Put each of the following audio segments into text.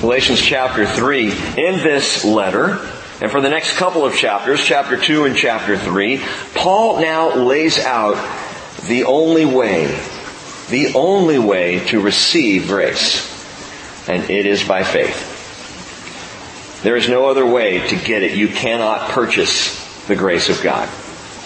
Galatians chapter 3. In this letter, and for the next couple of chapters, chapter 2 and chapter 3, Paul now lays out the only way, the only way to receive grace. And it is by faith. There is no other way to get it. You cannot purchase the grace of God.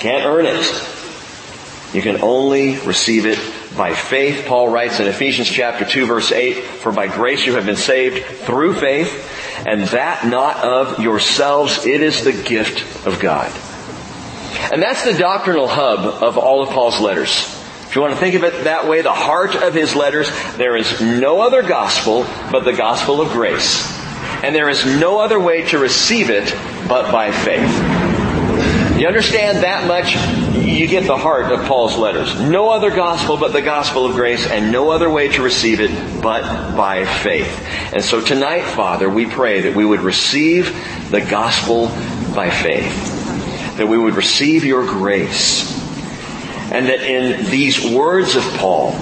Can't earn it. You can only receive it by faith. Paul writes in Ephesians chapter 2 verse 8, For by grace you have been saved through faith, and that not of yourselves, it is the gift of God. And that's the doctrinal hub of all of Paul's letters. If you want to think of it that way, the heart of his letters, there is no other gospel but the gospel of grace. And there is no other way to receive it but by faith. You understand that much, you get the heart of Paul's letters. No other gospel but the gospel of grace and no other way to receive it but by faith. And so tonight, Father, we pray that we would receive the gospel by faith. That we would receive your grace. And that in these words of Paul,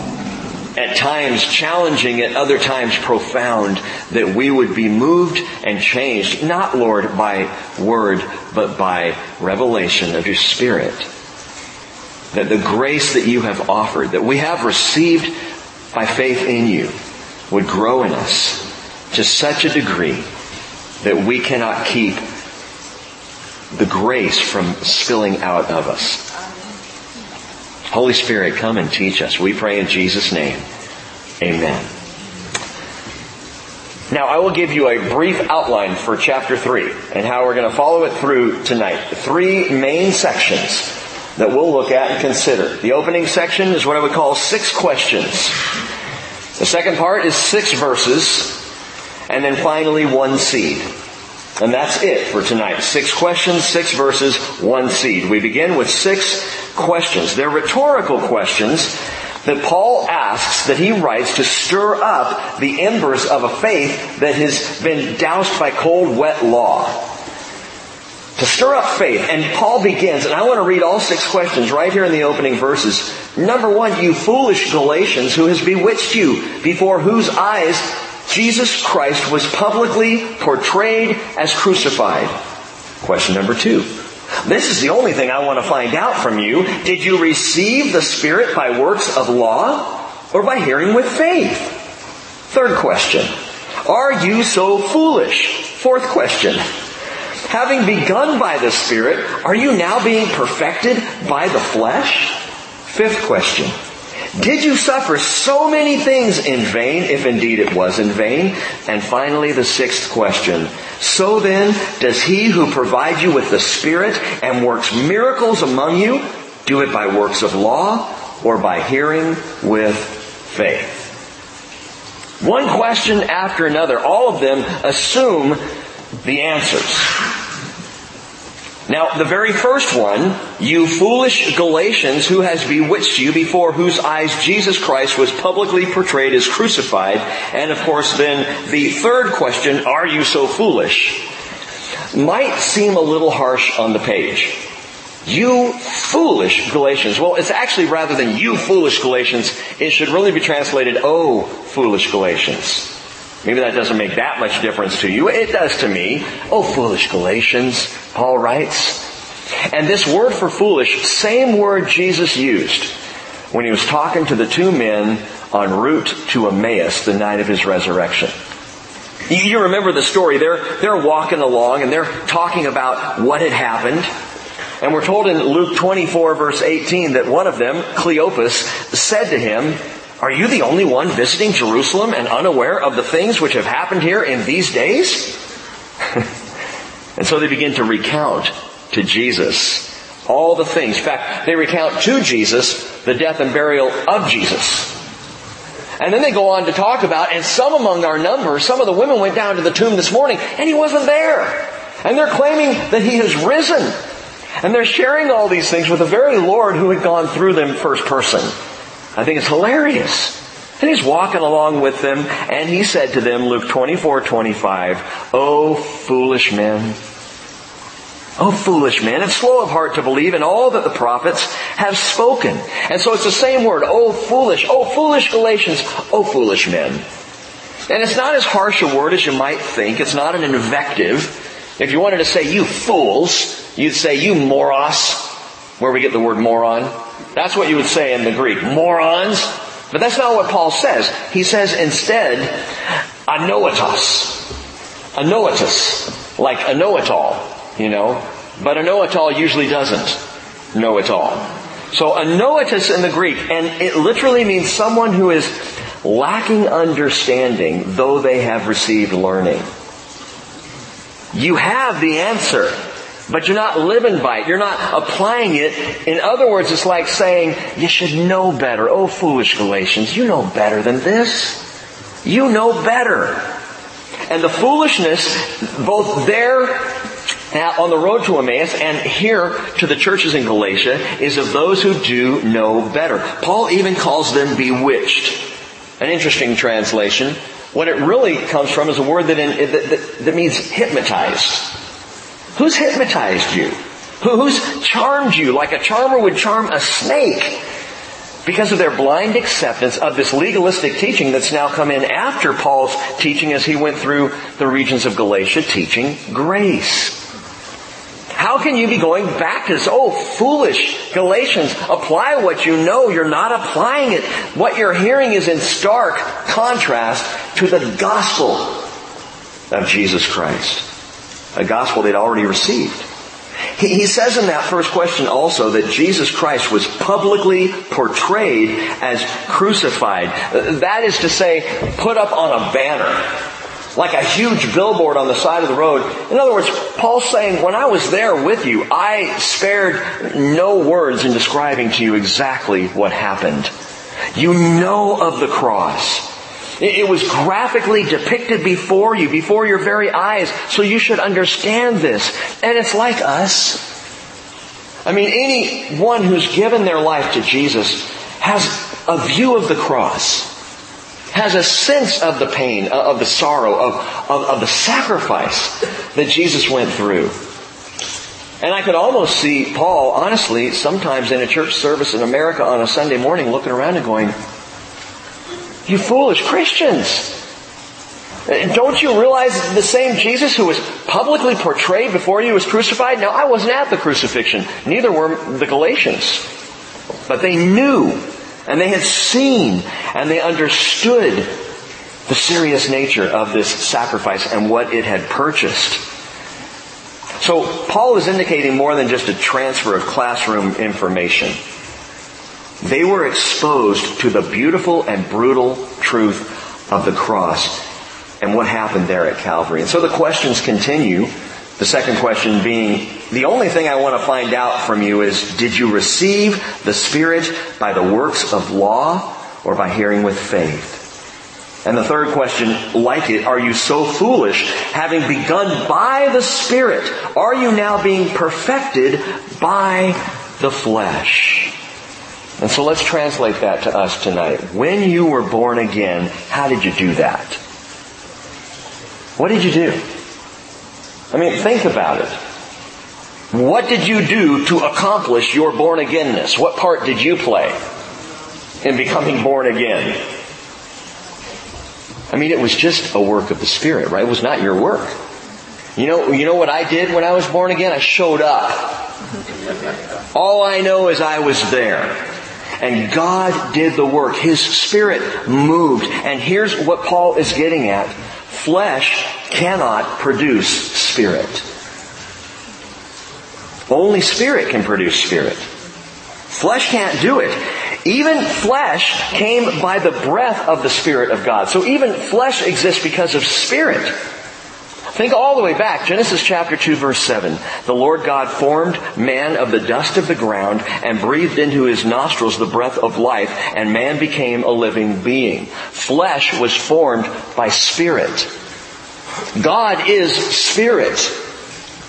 at times challenging, at other times profound, that we would be moved and changed, not, Lord, by word, but by revelation of your Spirit. That the grace that you have offered, that we have received by faith in you, would grow in us to such a degree that we cannot keep the grace from spilling out of us. Holy Spirit, come and teach us. We pray in Jesus' name. Amen. Now, I will give you a brief outline for chapter 3 and how we're going to follow it through tonight. Three main sections that we'll look at and consider. The opening section is what I would call six questions. The second part is six verses. And then finally, one seed. And that's it for tonight. Six questions, six verses, one seed. We begin with six questions. They're rhetorical questions that Paul asks, that he writes to stir up the embers of a faith that has been doused by cold, wet law. To stir up faith. And Paul begins, and I want to read all six questions right here in the opening verses. Number one, you foolish Galatians who has bewitched you, before whose eyes Jesus Christ was publicly portrayed as crucified. Question number two. This is the only thing I want to find out from you. Did you receive the Spirit by works of law or by hearing with faith? Third question. Are you so foolish? Fourth question. Having begun by the Spirit, are you now being perfected by the flesh? Fifth question. Did you suffer so many things in vain, if indeed it was in vain? And finally, the sixth question. So then, does he who provides you with the Spirit and works miracles among you, do it by works of law or by hearing with faith? One question after another, all of them assume the answers. Now, the very first one, you foolish Galatians, who has bewitched you before whose eyes Jesus Christ was publicly portrayed as crucified? And of course then the third question, are you so foolish? Might seem a little harsh on the page. You foolish Galatians. Well, it's actually rather than you foolish Galatians, it should really be translated, oh foolish Galatians. Maybe that doesn't make that much difference to you. It does to me. Oh, foolish Galatians, Paul writes. And this word for foolish, same word Jesus used when he was talking to the two men en route to Emmaus the night of his resurrection. You remember the story. They're, they're walking along and they're talking about what had happened. And we're told in Luke 24 verse 18 that one of them, Cleopas, said to him, are you the only one visiting Jerusalem and unaware of the things which have happened here in these days? and so they begin to recount to Jesus all the things. In fact, they recount to Jesus the death and burial of Jesus. And then they go on to talk about, and some among our number, some of the women went down to the tomb this morning, and he wasn't there. And they're claiming that he has risen. And they're sharing all these things with the very Lord who had gone through them first person. I think it's hilarious. And he's walking along with them, and he said to them, Luke 24, 25, Oh, foolish men. Oh, foolish men, and slow of heart to believe in all that the prophets have spoken. And so it's the same word, oh, foolish, oh, foolish Galatians, oh, foolish men. And it's not as harsh a word as you might think. It's not an invective. If you wanted to say you fools, you'd say you moros, where we get the word moron. That's what you would say in the Greek. Morons. But that's not what Paul says. He says instead, anoetos. Anoetos. Like a know-it-all, you know. But a know-it-all usually doesn't know it all. So anoetos in the Greek, and it literally means someone who is lacking understanding, though they have received learning. You have the answer, but you're not living by it. You're not applying it. In other words, it's like saying, you should know better. Oh, foolish Galatians, you know better than this. You know better. And the foolishness, both there on the road to Emmaus and here to the churches in Galatia, is of those who do know better. Paul even calls them bewitched. An interesting translation. What it really comes from is a word that, in, that, that, that means hypnotized. Who's hypnotized you? Who's charmed you like a charmer would charm a snake? Because of their blind acceptance of this legalistic teaching that's now come in after Paul's teaching as he went through the regions of Galatia teaching grace. How can you be going back to? Oh, foolish Galatians, apply what you know. You're not applying it. What you're hearing is in stark contrast to the gospel of Jesus Christ. A gospel they'd already received. He, says in that first question also that Jesus Christ was publicly portrayed as crucified. That is to say, put up on a banner like a huge billboard on the side of the road. In other words, Paul's saying, when I was there with you, I spared no words in describing to you exactly what happened. You know of the cross. It was graphically depicted before you, before your very eyes, so you should understand this. And it's like us. I mean, anyone who's given their life to Jesus has a view of the cross has a sense of the pain, uh, of the sorrow, of, of, of the sacrifice that Jesus went through. And I could almost see Paul, honestly, sometimes in a church service in America on a Sunday morning looking around and going, you foolish Christians! Don't you realize the same Jesus who was publicly portrayed before you was crucified? Now, I wasn't at the crucifixion. Neither were the Galatians. But they knew and they had seen and they understood the serious nature of this sacrifice and what it had purchased. So Paul is indicating more than just a transfer of classroom information. They were exposed to the beautiful and brutal truth of the cross and what happened there at Calvary. And so the questions continue. The second question being, the only thing I want to find out from you is, did you receive the Spirit by the works of law or by hearing with faith? And the third question, like it, are you so foolish, having begun by the Spirit, are you now being perfected by the flesh? And so let's translate that to us tonight. When you were born again, how did you do that? What did you do? I mean, think about it. What did you do to accomplish your born againness? What part did you play in becoming born again? I mean, it was just a work of the Spirit, right? It was not your work. You know, you know what I did when I was born again? I showed up. All I know is I was there. And God did the work. His Spirit moved. And here's what Paul is getting at. Flesh cannot produce Spirit. Only Spirit can produce Spirit. Flesh can't do it. Even flesh came by the breath of the Spirit of God. So even flesh exists because of Spirit. Think all the way back, Genesis chapter 2 verse 7. The Lord God formed man of the dust of the ground and breathed into his nostrils the breath of life and man became a living being. Flesh was formed by spirit. God is spirit.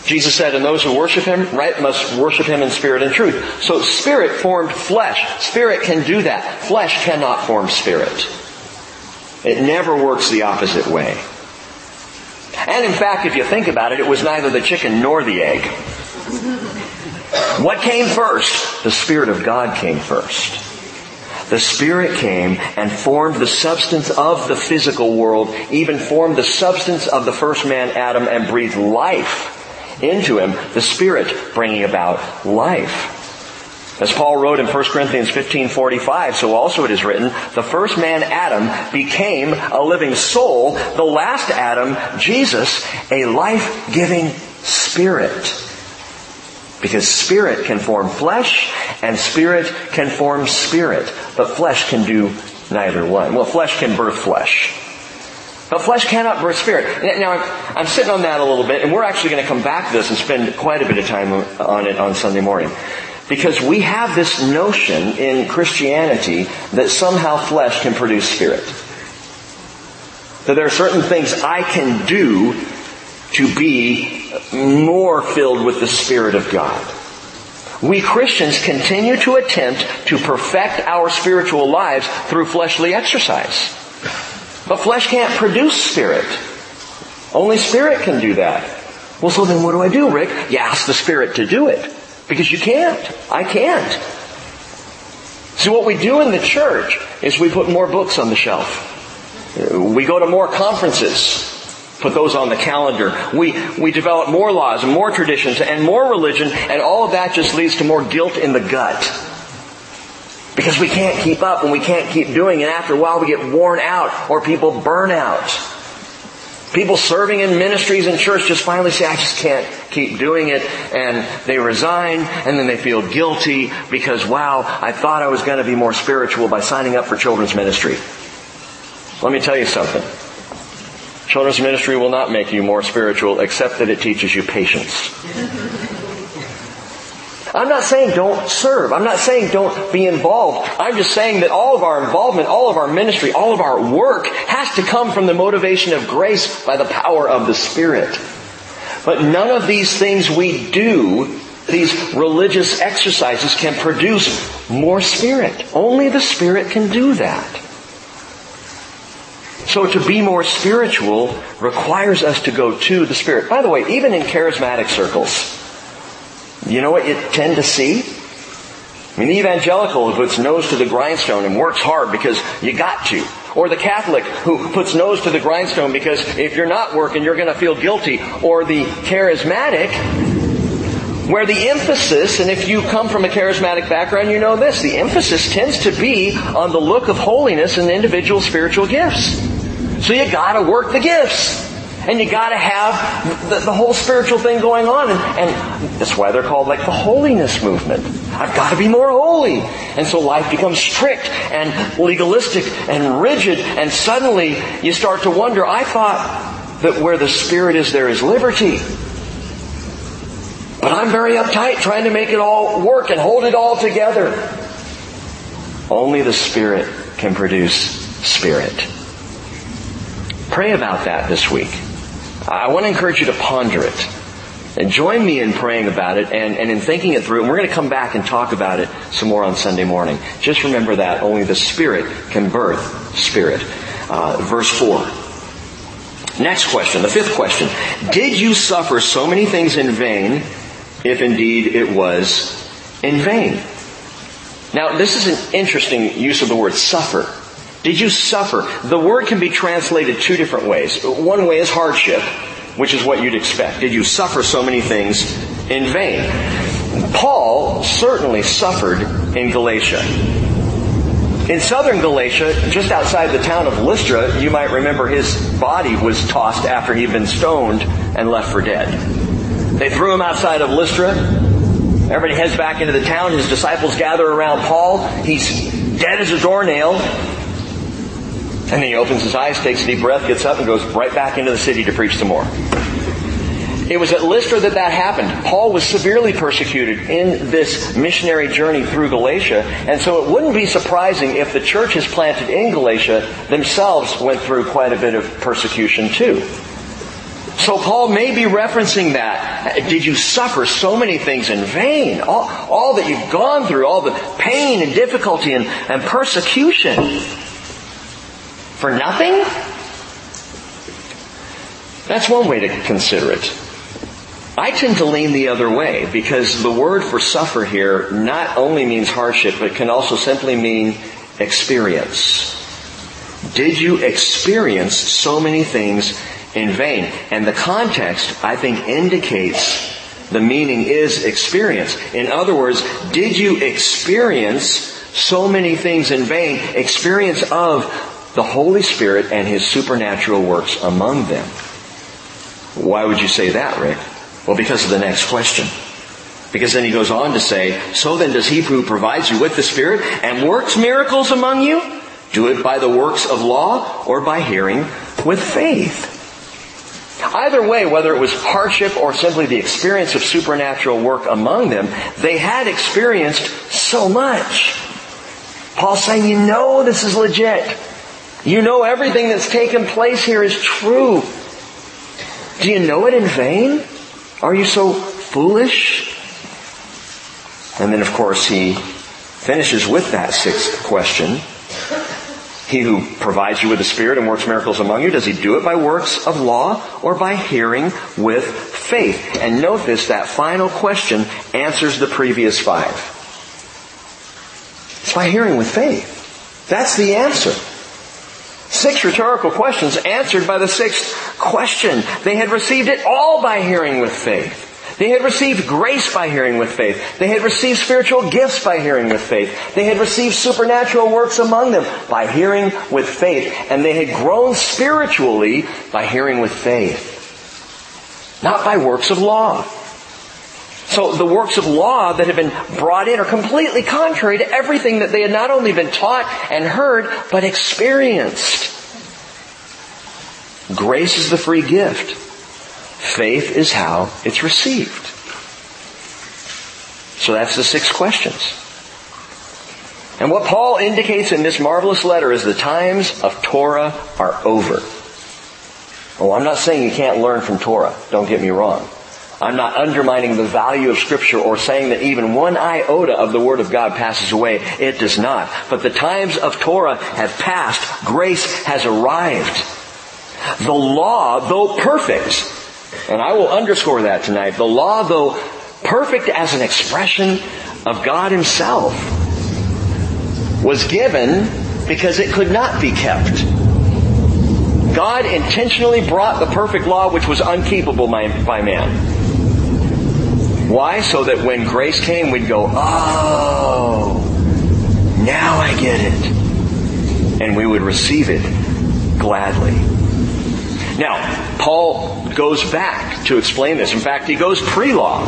Jesus said, and those who worship Him, right, must worship Him in spirit and truth. So spirit formed flesh. Spirit can do that. Flesh cannot form spirit. It never works the opposite way. And in fact, if you think about it, it was neither the chicken nor the egg. What came first? The Spirit of God came first. the Spirit came and formed the substance of the physical world, even formed the substance of the first man, Adam, and breathed life into him, the Spirit bringing about life. As Paul wrote in 1 Corinthians 15:45, so also it is written, the first man Adam became a living soul, the last Adam, Jesus, a life-giving spirit. Because spirit can form flesh and spirit can form spirit, but flesh can do neither one. Well, flesh can birth flesh. But flesh cannot birth spirit. Now, I'm, sitting on that a little bit, and we're actually going to come back to this and spend quite a bit of time on it on Sunday morning. Because we have this notion in Christianity that somehow flesh can produce spirit. That there are certain things I can do to be more filled with the Spirit of God. We Christians continue to attempt to perfect our spiritual lives through fleshly exercise. But flesh can't produce spirit. Only spirit can do that. Well, so then what do I do, Rick? You ask the spirit to do it. Because you can't. I can't. See, what we do in the church is we put more books on the shelf. We go to more conferences. Put those on the calendar. We, we develop more laws and more traditions and more religion and all of that just leads to more guilt in the gut. Because we can't keep up and we can't keep doing it. After a while we get worn out or people burn out. People serving in ministries and church just finally say, I just can't keep doing it. And they resign and then they feel guilty because, wow, I thought I was going to be more spiritual by signing up for children's ministry. Let me tell you something. Children's ministry will not make you more spiritual except that it teaches you patience. I'm not saying don't serve. I'm not saying don't be involved. I'm just saying that all of our involvement, all of our ministry, all of our work has to come from the motivation of grace by the power of the Spirit. But none of these things we do, these religious exercises can produce more Spirit. Only the Spirit can do that. So to be more spiritual requires us to go to the Spirit. By the way, even in charismatic circles, you know what you tend to see? I mean, the evangelical who puts nose to the grindstone and works hard because you got to. Or the Catholic who puts nose to the grindstone because if you're not working, you're going to feel guilty. Or the charismatic, where the emphasis, and if you come from a charismatic background, you know this, the emphasis tends to be on the look of holiness and individual spiritual gifts. So you gotta work the gifts. And you gotta have the, the, whole spiritual thing going on. And, and that's why they're called like the holiness movement. I've gotta be more holy. And so life becomes strict and legalistic and rigid. And suddenly you start to wonder, I thought that where the Spirit is, there is liberty. But I'm very uptight trying to make it all work and hold it all together. Only the Spirit can produce Spirit. Pray about that this week. I want to encourage you to ponder it. And join me in praying about it and, and in thinking it through. And we're going to come back and talk about it some more on Sunday morning. Just remember that only the Spirit can birth Spirit. Uh, verse 4. Next question, the fifth question. Did you suffer so many things in vain, if indeed it was in vain? Now, this is an interesting use of the word suffer. Did you suffer? The word can be translated two different ways. One way is hardship, which is what you'd expect. Did you suffer so many things in vain? Paul certainly suffered in Galatia. In southern Galatia, just outside the town of Lystra, you might remember his body was tossed after he'd been stoned and left for dead. They threw him outside of Lystra. Everybody heads back into the town. His disciples gather around Paul. He's dead as a doornail. And then he opens his eyes, takes a deep breath, gets up, and goes right back into the city to preach some more. It was at Lystra that that happened. Paul was severely persecuted in this missionary journey through Galatia, and so it wouldn't be surprising if the churches planted in Galatia themselves went through quite a bit of persecution too. So Paul may be referencing that. Did you suffer so many things in vain? All, all that you've gone through, all the pain and difficulty and, and persecution. For nothing? That's one way to consider it. I tend to lean the other way because the word for suffer here not only means hardship, but can also simply mean experience? Did you experience so many things in vain? And the context, I think, indicates the meaning is experience. In other words, did you experience so many things in vain? Experience of the Holy Spirit and His supernatural works among them. Why would you say that, Rick? Well, because of the next question. Because then he goes on to say, so then does he who provides you with the Spirit and works miracles among you? Do it by the works of law or by hearing with faith. Either way, whether it was hardship or simply the experience of supernatural work among them, they had experienced so much. Paul's saying, you know this is legit. You know everything that's taken place here is true. Do you know it in vain? Are you so foolish? And then of course he finishes with that sixth question. He who provides you with the Spirit and works miracles among you, does he do it by works of law or by hearing with faith? And note this, that final question answers the previous five. It's by hearing with faith. That's the answer. Six rhetorical questions answered by the sixth question. They had received it all by hearing with faith. They had received grace by hearing with faith. They had received spiritual gifts by hearing with faith. They had received supernatural works among them by hearing with faith. And they had grown spiritually by hearing with faith. Not by works of law. So the works of law that have been brought in are completely contrary to everything that they had not only been taught and heard, but experienced. Grace is the free gift. Faith is how it's received. So that's the six questions. And what Paul indicates in this marvelous letter is the times of Torah are over. Oh, I'm not saying you can't learn from Torah. Don't get me wrong. I'm not undermining the value of scripture or saying that even one iota of the word of God passes away. It does not. But the times of Torah have passed. Grace has arrived. The law, though perfect, and I will underscore that tonight. The law, though perfect as an expression of God Himself, was given because it could not be kept. God intentionally brought the perfect law which was unkeepable by, man. Why? So that when grace came, we'd go, oh, now I get it. And we would receive it gladly. Now, Paul goes back to explain this. In fact, he goes pre-law.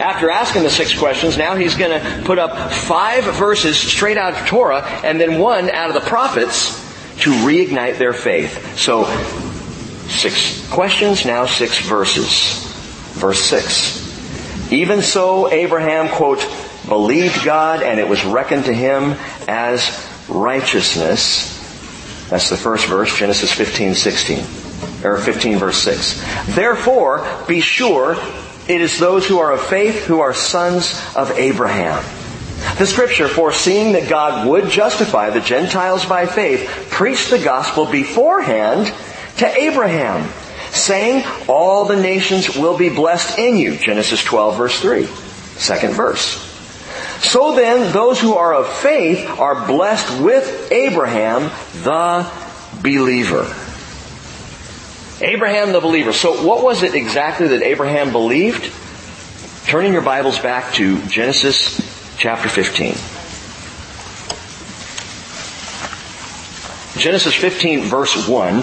After asking the six questions, now he's going to put up five verses straight out of Torah and then one out of the prophets to reignite their faith. So, six questions, now six verses. Verse six. Even so, Abraham, quote, believed God and it was reckoned to him as righteousness. That's the first verse, Genesis 15, 16 or 15 verse 6. Therefore, be sure it is those who are of faith who are sons of Abraham. The scripture, foreseeing that God would justify the Gentiles by faith, preached the gospel beforehand to Abraham, saying, all the nations will be blessed in you. Genesis 12 verse 3. Second verse. So then, those who are of faith are blessed with Abraham, the believer. Abraham the believer. So what was it exactly that Abraham believed? Turning your Bibles back to Genesis chapter 15. Genesis 15 verse 1,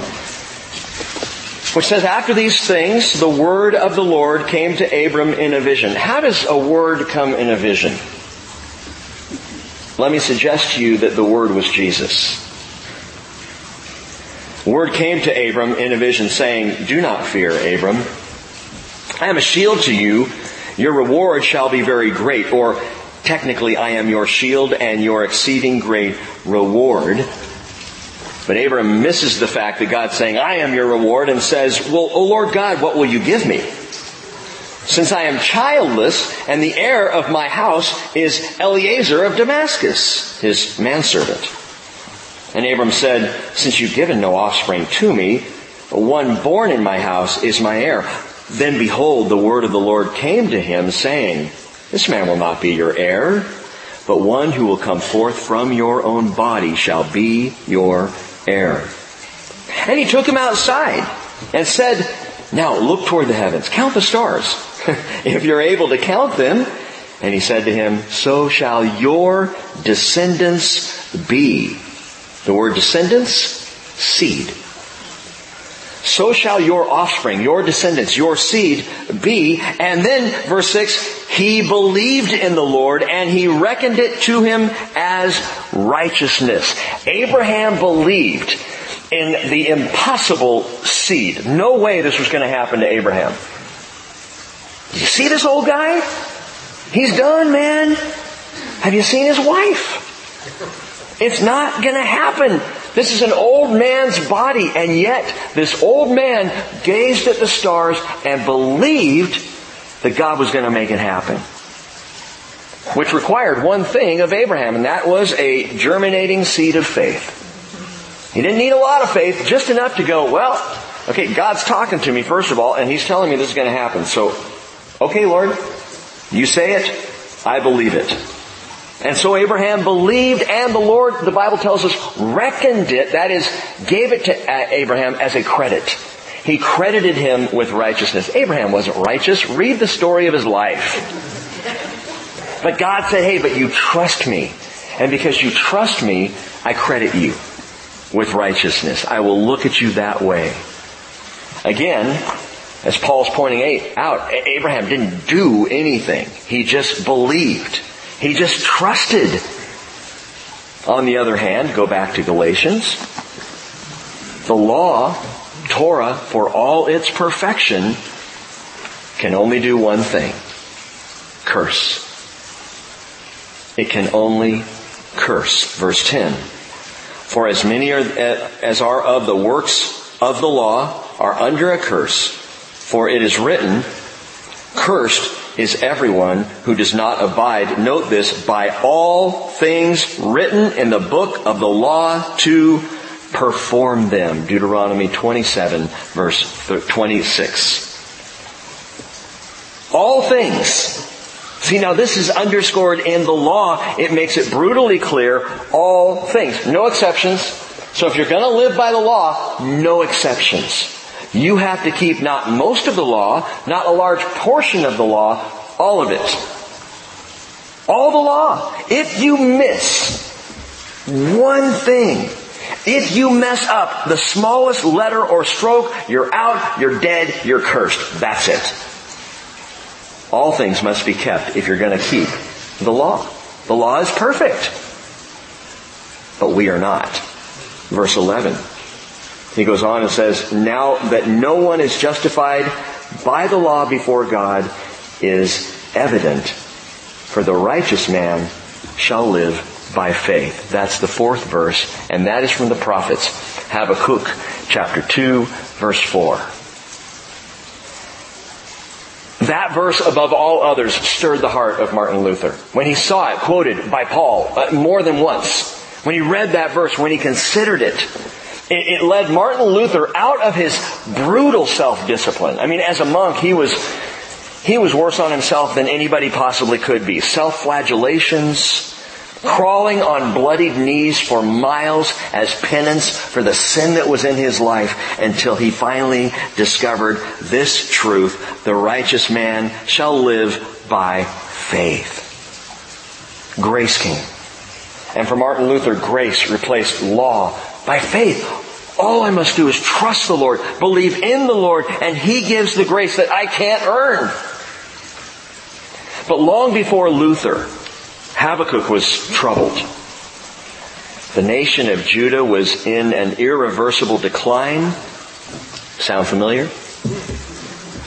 which says, after these things, the word of the Lord came to Abram in a vision. How does a word come in a vision? Let me suggest to you that the word was Jesus. Word came to Abram in a vision saying, Do not fear, Abram. I am a shield to you. Your reward shall be very great. Or technically, I am your shield and your exceeding great reward. But Abram misses the fact that God's saying, I am your reward and says, well, O Lord God, what will you give me? Since I am childless and the heir of my house is Eliezer of Damascus, his manservant. And Abram said, Since you've given no offspring to me, one born in my house is my heir. Then behold, the word of the Lord came to him saying, This man will not be your heir, but one who will come forth from your own body shall be your heir. And he took him outside and said, now look toward the heavens, count the stars, if you're able to count them. And he said to him, so shall your descendants be. The word descendants, seed. So shall your offspring, your descendants, your seed be. And then verse 6, he believed in the Lord and he reckoned it to him as righteousness. Abraham believed in the impossible seed. No way this was going to happen to Abraham. You see this old guy? He's done, man. Have you seen his wife? It's not going to happen. This is an old man's body, and yet this old man gazed at the stars and believed that God was going to make it happen. Which required one thing of Abraham, and that was a germinating seed of faith. He didn't need a lot of faith, just enough to go, well, okay, God's talking to me first of all, and He's telling me this is going to happen. So, okay, Lord, you say it, I believe it. And so Abraham believed and the Lord, the Bible tells us, reckoned it, that is, gave it to uh, Abraham as a credit. He credited him with righteousness. Abraham wasn't righteous. Read the story of his life. But God said, hey, but you trust me. And because you trust me, I credit you with righteousness. I will look at you that way. Again, as Paul's pointing out, Abraham didn't do anything. He just believed. He just trusted. On the other hand, go back to Galatians. The law, Torah, for all its perfection, can only do one thing. Curse. It can only curse. Verse 10. For as many are, as are of the works of the law are under a curse. For it is written, cursed is everyone who does not abide, note this, by all things written in the book of the law to perform them. Deuteronomy 27 verse 26. All things See, now this is underscored in the law. It makes it brutally clear all things. No exceptions. So if you're going to live by the law, no exceptions. You have to keep not most of the law, not a large portion of the law, all of it. All the law. If you miss one thing, if you mess up the smallest letter or stroke, you're out, you're dead, you're cursed. That's it. All things must be kept if you're going to keep the law. The law is perfect. But we are not. Verse 11. He goes on and says, now that no one is justified by the law before God is evident, for the righteous man shall live by faith. That's the fourth verse, and that is from the prophets. Habakkuk chapter 2, verse 4. That verse above all others stirred the heart of Martin Luther. When he saw it quoted by Paul uh, more than once, when he read that verse, when he considered it, it, it led Martin Luther out of his brutal self-discipline. I mean, as a monk, he was, he was worse on himself than anybody possibly could be. Self-flagellations, crawling on bloodied knees for miles as penance for the sin that was in his life until he finally discovered this truth. The righteous man shall live by faith. Grace came. And for Martin Luther, grace replaced law by faith. All I must do is trust the Lord, believe in the Lord, and He gives the grace that I can't earn. But long before Luther, Habakkuk was troubled. The nation of Judah was in an irreversible decline. Sound familiar?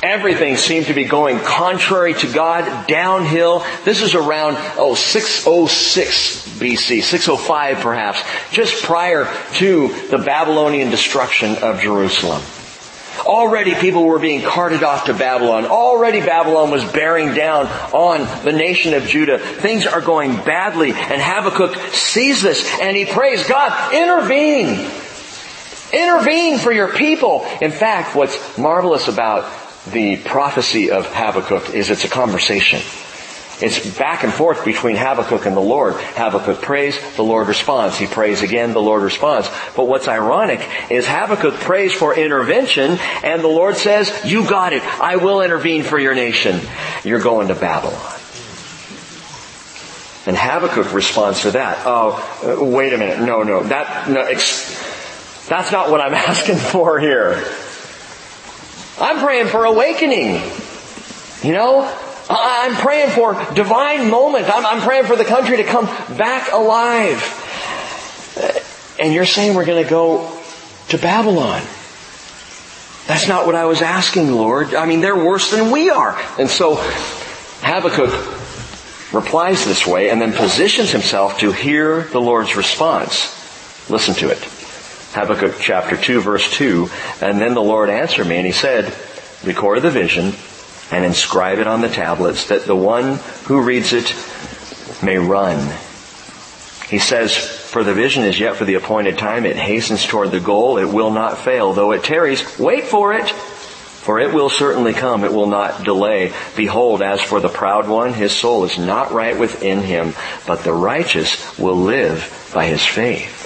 Everything seemed to be going contrary to God, downhill. This is around, oh, 606 BC, 605 perhaps, just prior to the Babylonian destruction of Jerusalem. Already people were being carted off to Babylon. Already Babylon was bearing down on the nation of Judah. Things are going badly and Habakkuk sees this and he prays, God, intervene! Intervene for your people! In fact, what's marvelous about the prophecy of Habakkuk is it's a conversation. It's back and forth between Habakkuk and the Lord. Habakkuk prays, the Lord responds. He prays again, the Lord responds. But what's ironic is Habakkuk prays for intervention and the Lord says, you got it. I will intervene for your nation. You're going to Babylon. And Habakkuk responds to that. Oh, uh, wait a minute. No, no. That, no, ex- that's not what I'm asking for here. I'm praying for awakening. You know, I'm praying for divine moment. I'm, I'm praying for the country to come back alive. Uh, and you're saying we're going to go to Babylon. That's not what I was asking, Lord. I mean, they're worse than we are. And so Habakkuk replies this way and then positions himself to hear the Lord's response. Listen to it. Habakkuk chapter 2 verse 2. And then the Lord answered me and he said, record the vision and inscribe it on the tablets that the one who reads it may run. He says, for the vision is yet for the appointed time. It hastens toward the goal. It will not fail. Though it tarries, wait for it. For it will certainly come. It will not delay. Behold, as for the proud one, his soul is not right within him, but the righteous will live by his faith.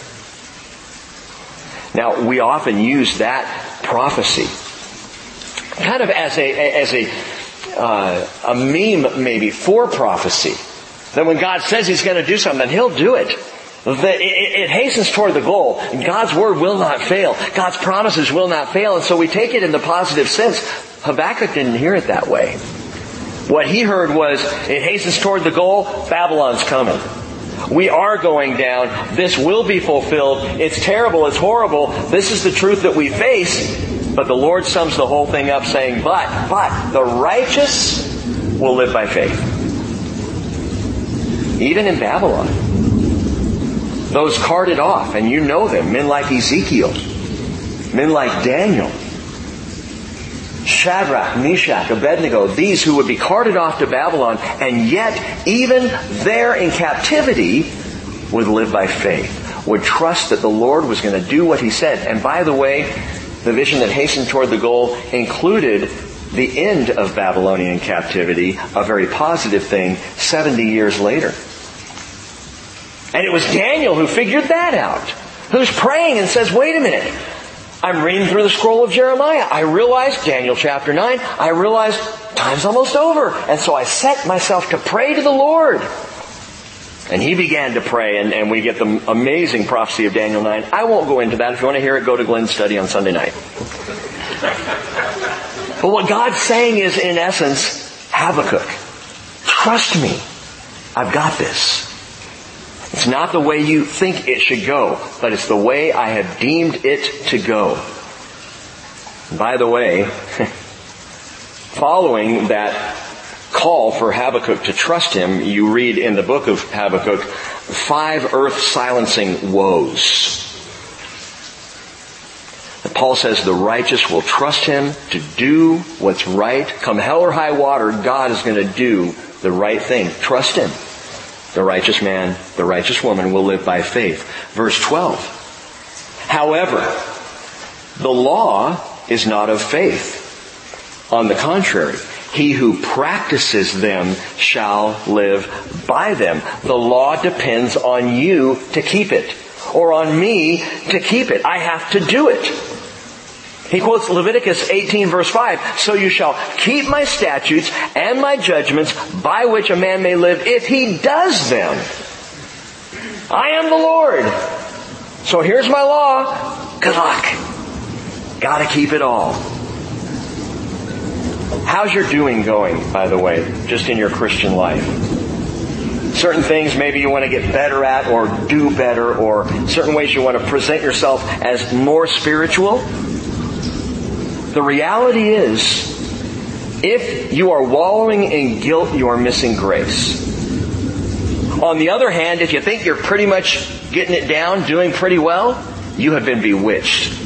Now, we often use that prophecy kind of as a, as a, uh, a meme maybe for prophecy. That when God says He's going to do something, He'll do it. That it, hastens toward the goal. God's word will not fail. God's promises will not fail. And so we take it in the positive sense. Habakkuk didn't hear it that way. What he heard was, it hastens toward the goal, Babylon's coming. We are going down. This will be fulfilled. It's terrible. It's horrible. This is the truth that we face. But the Lord sums the whole thing up saying, but, but, the righteous will live by faith. Even in Babylon. Those carted off, and you know them, men like Ezekiel, men like Daniel, Shadrach, Meshach, Abednego, these who would be carted off to Babylon, and yet, even there in captivity, would live by faith, would trust that the Lord was going to do what He said. And by the way, the vision that hastened toward the goal included the end of Babylonian captivity, a very positive thing, 70 years later. And it was Daniel who figured that out. Who's praying and says, wait a minute. I'm reading through the scroll of Jeremiah. I realized, Daniel chapter 9, I realized time's almost over. And so I set myself to pray to the Lord. And he began to pray, and, and we get the amazing prophecy of Daniel 9. I won't go into that. If you want to hear it, go to Glenn's study on Sunday night. but what God's saying is, in essence, Habakkuk, trust me. I've got this. It's not the way you think it should go, but it's the way I have deemed it to go. by the way, following that call for Habakkuk to trust him, you read in the book of Habakkuk five earth silencing woes. Paul says the righteous will trust him to do what's right. Come hell or high water, God is going to do the right thing. Trust him. The righteous man, the righteous woman will live by faith. Verse 12. However, the law is not of faith. On the contrary, he who practices them shall live by them. The law depends on you to keep it. Or on me to keep it. I have to do it. He quotes Leviticus 18 verse 5, So you shall keep my statutes and my judgments by which a man may live if he does them. I am the Lord. So here's my law. Good luck. Gotta keep it all. How's your doing going, by the way, just in your Christian life? Certain things maybe you want to get better at or do better or certain ways you want to present yourself as more spiritual. The reality is, if you are wallowing in guilt, you are missing grace. On the other hand, if you think you're pretty much getting it down, doing pretty well, you have been bewitched.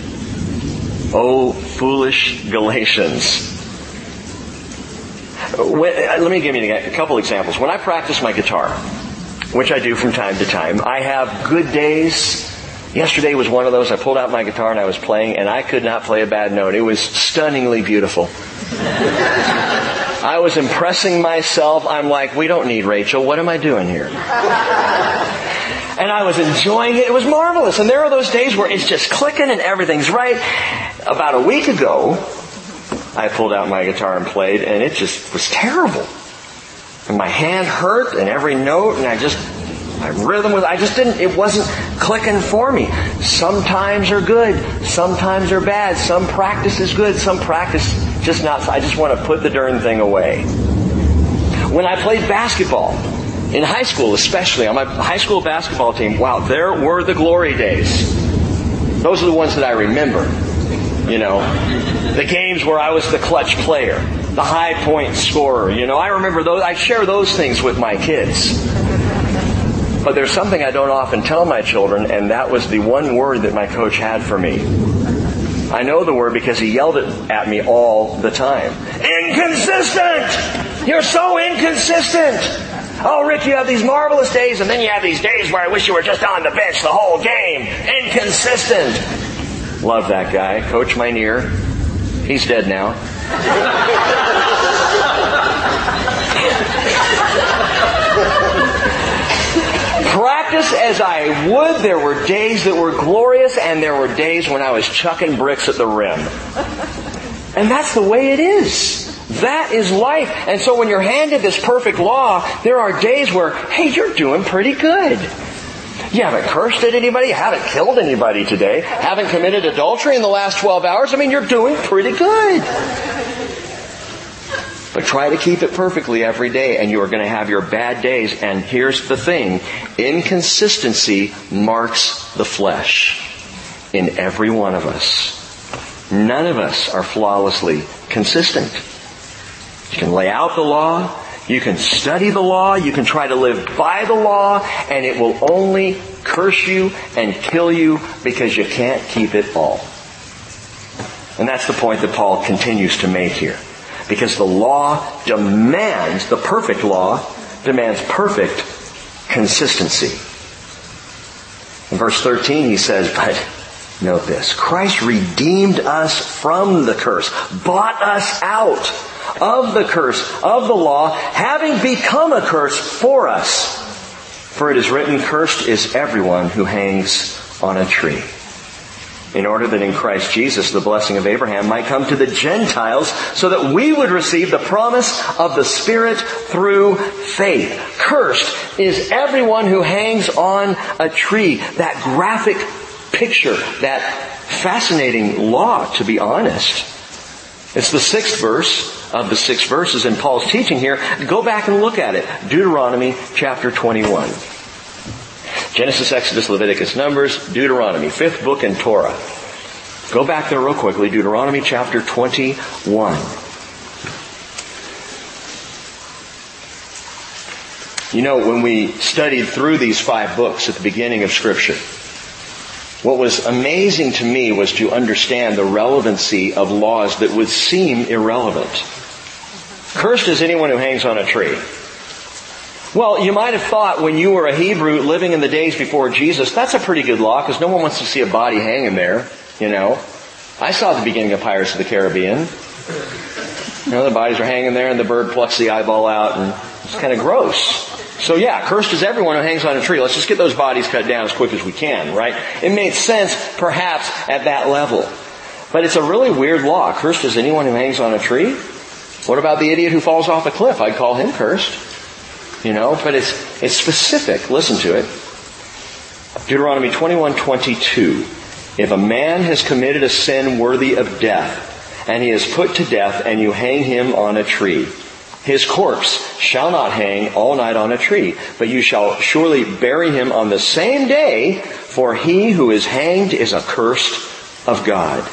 Oh, foolish Galatians. When, uh, let me give you a couple examples. When I practice my guitar, which I do from time to time, I have good days. Yesterday was one of those. I pulled out my guitar and I was playing, and I could not play a bad note. It was stunningly beautiful. I was impressing myself. I'm like, we don't need Rachel. What am I doing here? and I was enjoying it. It was marvelous. And there are those days where it's just clicking and everything's right. About a week ago, I pulled out my guitar and played, and it just was terrible. And my hand hurt, and every note, and I just, my rhythm was, I just didn't, it wasn't clicking for me. Sometimes are good, sometimes are bad. Some practice is good, some practice just not, I just want to put the darn thing away. When I played basketball, in high school especially, on my high school basketball team, wow, there were the glory days. Those are the ones that I remember. You know, the games where I was the clutch player, the high point scorer. You know, I remember those, I share those things with my kids. But there's something I don't often tell my children, and that was the one word that my coach had for me. I know the word because he yelled it at me all the time. Inconsistent! You're so inconsistent! Oh, Rick, you have these marvelous days, and then you have these days where I wish you were just on the bench the whole game. Inconsistent. Love that guy. Coach Minear. He's dead now. Practice as I would, there were days that were glorious and there were days when I was chucking bricks at the rim. And that's the way it is. That is life. And so when you're handed this perfect law, there are days where, hey, you're doing pretty good. You haven't cursed at anybody, haven't killed anybody today, haven't committed adultery in the last 12 hours. I mean, you're doing pretty good. But try to keep it perfectly every day and you are going to have your bad days. And here's the thing. Inconsistency marks the flesh in every one of us. None of us are flawlessly consistent. You can lay out the law, you can study the law, you can try to live by the law, and it will only curse you and kill you because you can't keep it all. And that's the point that Paul continues to make here. Because the law demands, the perfect law demands perfect consistency. In verse 13 he says, but note this, Christ redeemed us from the curse, bought us out of the curse of the law, having become a curse for us. For it is written, cursed is everyone who hangs on a tree. In order that in Christ Jesus the blessing of Abraham might come to the Gentiles so that we would receive the promise of the Spirit through faith. Cursed is everyone who hangs on a tree. That graphic picture, that fascinating law, to be honest. It's the sixth verse of the six verses in Paul's teaching here, go back and look at it. Deuteronomy chapter 21. Genesis, Exodus, Leviticus, Numbers, Deuteronomy, fifth book in Torah. Go back there real quickly, Deuteronomy chapter 21. You know, when we studied through these five books at the beginning of Scripture, what was amazing to me was to understand the relevancy of laws that would seem irrelevant. Cursed is anyone who hangs on a tree. Well, you might have thought when you were a Hebrew living in the days before Jesus, that's a pretty good law because no one wants to see a body hanging there, you know. I saw the beginning of Pirates of the Caribbean. You know, the bodies are hanging there and the bird plucks the eyeball out and it's kind of gross. So yeah, cursed is everyone who hangs on a tree. Let's just get those bodies cut down as quick as we can, right? It made sense perhaps at that level. But it's a really weird law. Cursed is anyone who hangs on a tree. What about the idiot who falls off a cliff? I'd call him cursed. You know, but it's, it's specific. Listen to it. Deuteronomy 21:22. If a man has committed a sin worthy of death, and he is put to death, and you hang him on a tree, his corpse shall not hang all night on a tree, but you shall surely bury him on the same day, for he who is hanged is accursed of God.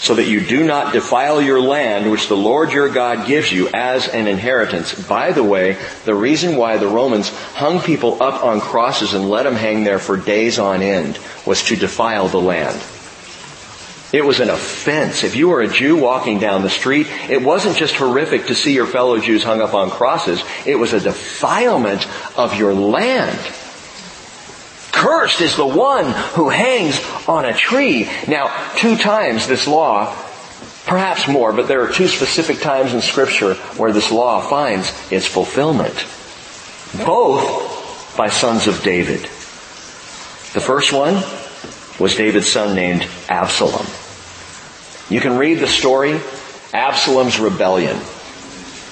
So that you do not defile your land which the Lord your God gives you as an inheritance. By the way, the reason why the Romans hung people up on crosses and let them hang there for days on end was to defile the land. It was an offense. If you were a Jew walking down the street, it wasn't just horrific to see your fellow Jews hung up on crosses. It was a defilement of your land. Cursed is the one who hangs on a tree. Now, two times this law Perhaps more, but there are two specific times in scripture where this law finds its fulfillment. Both by sons of David. The first one was David's son named Absalom. You can read the story, Absalom's rebellion.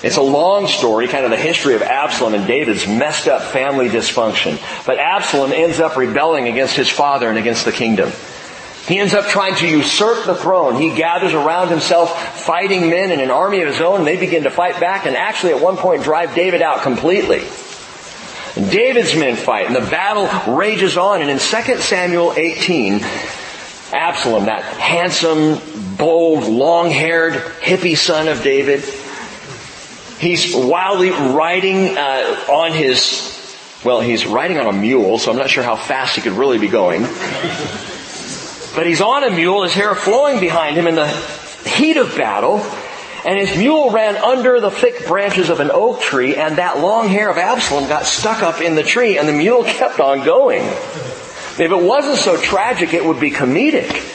It's a long story, kind of the history of Absalom and David's messed up family dysfunction. But Absalom ends up rebelling against his father and against the kingdom. He ends up trying to usurp the throne. He gathers around himself fighting men and an army of his own and they begin to fight back and actually at one point drive David out completely. David's men fight and the battle rages on and in 2 Samuel 18, Absalom, that handsome, bold, long-haired, hippie son of David, he's wildly riding uh, on his, well, he's riding on a mule, so I'm not sure how fast he could really be going. But he's on a mule, his hair flowing behind him in the heat of battle, and his mule ran under the thick branches of an oak tree, and that long hair of Absalom got stuck up in the tree, and the mule kept on going. If it wasn't so tragic, it would be comedic.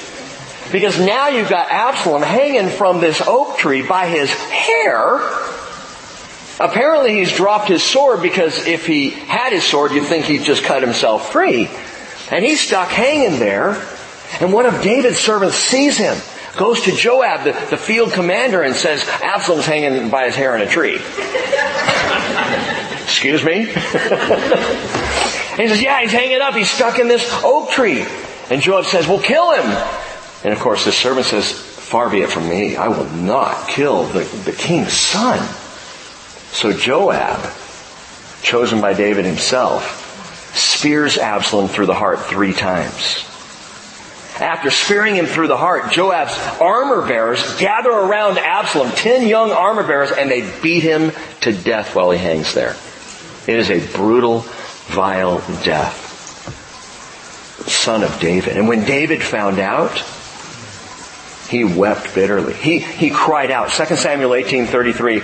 Because now you've got Absalom hanging from this oak tree by his hair. Apparently he's dropped his sword because if he had his sword, you'd think he'd just cut himself free. And he's stuck hanging there. And one of David's servants sees him, goes to Joab, the, the field commander, and says, Absalom's hanging by his hair in a tree. Excuse me? he says, yeah, he's hanging up. He's stuck in this oak tree. And Joab says, well, kill him. And of course, the servant says, far be it from me. I will not kill the, the king's son. So Joab, chosen by David himself, spears Absalom through the heart three times. After spearing him through the heart, Joab's armor bearers gather around Absalom, ten young armor bearers, and they beat him to death while he hangs there. It is a brutal, vile death. Son of David. And when David found out, he wept bitterly. He, he cried out. 2 Samuel 18, 33.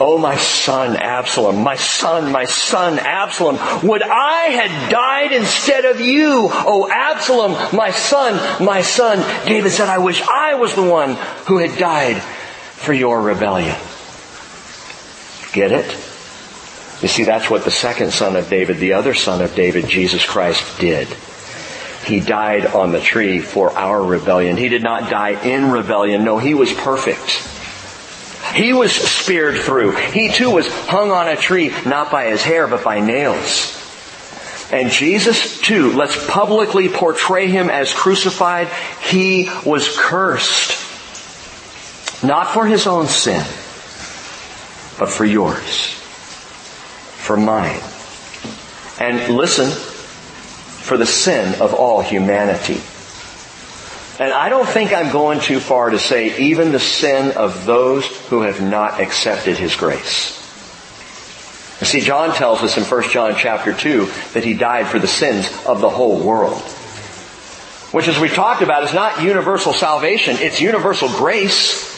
Oh, my son Absalom, my son, my son Absalom, would I had died instead of you. Oh, Absalom, my son, my son. David said, I wish I was the one who had died for your rebellion. Get it? You see, that's what the second son of David, the other son of David, Jesus Christ, did. He died on the tree for our rebellion. He did not die in rebellion. No, he was perfect. He was speared through. He too was hung on a tree, not by his hair, but by nails. And Jesus too, let's publicly portray him as crucified. He was cursed. Not for his own sin, but for yours. For mine. And listen, for the sin of all humanity. And I don't think I'm going too far to say even the sin of those who have not accepted His grace. You see, John tells us in 1 John chapter 2 that He died for the sins of the whole world. Which as we talked about is not universal salvation, it's universal grace.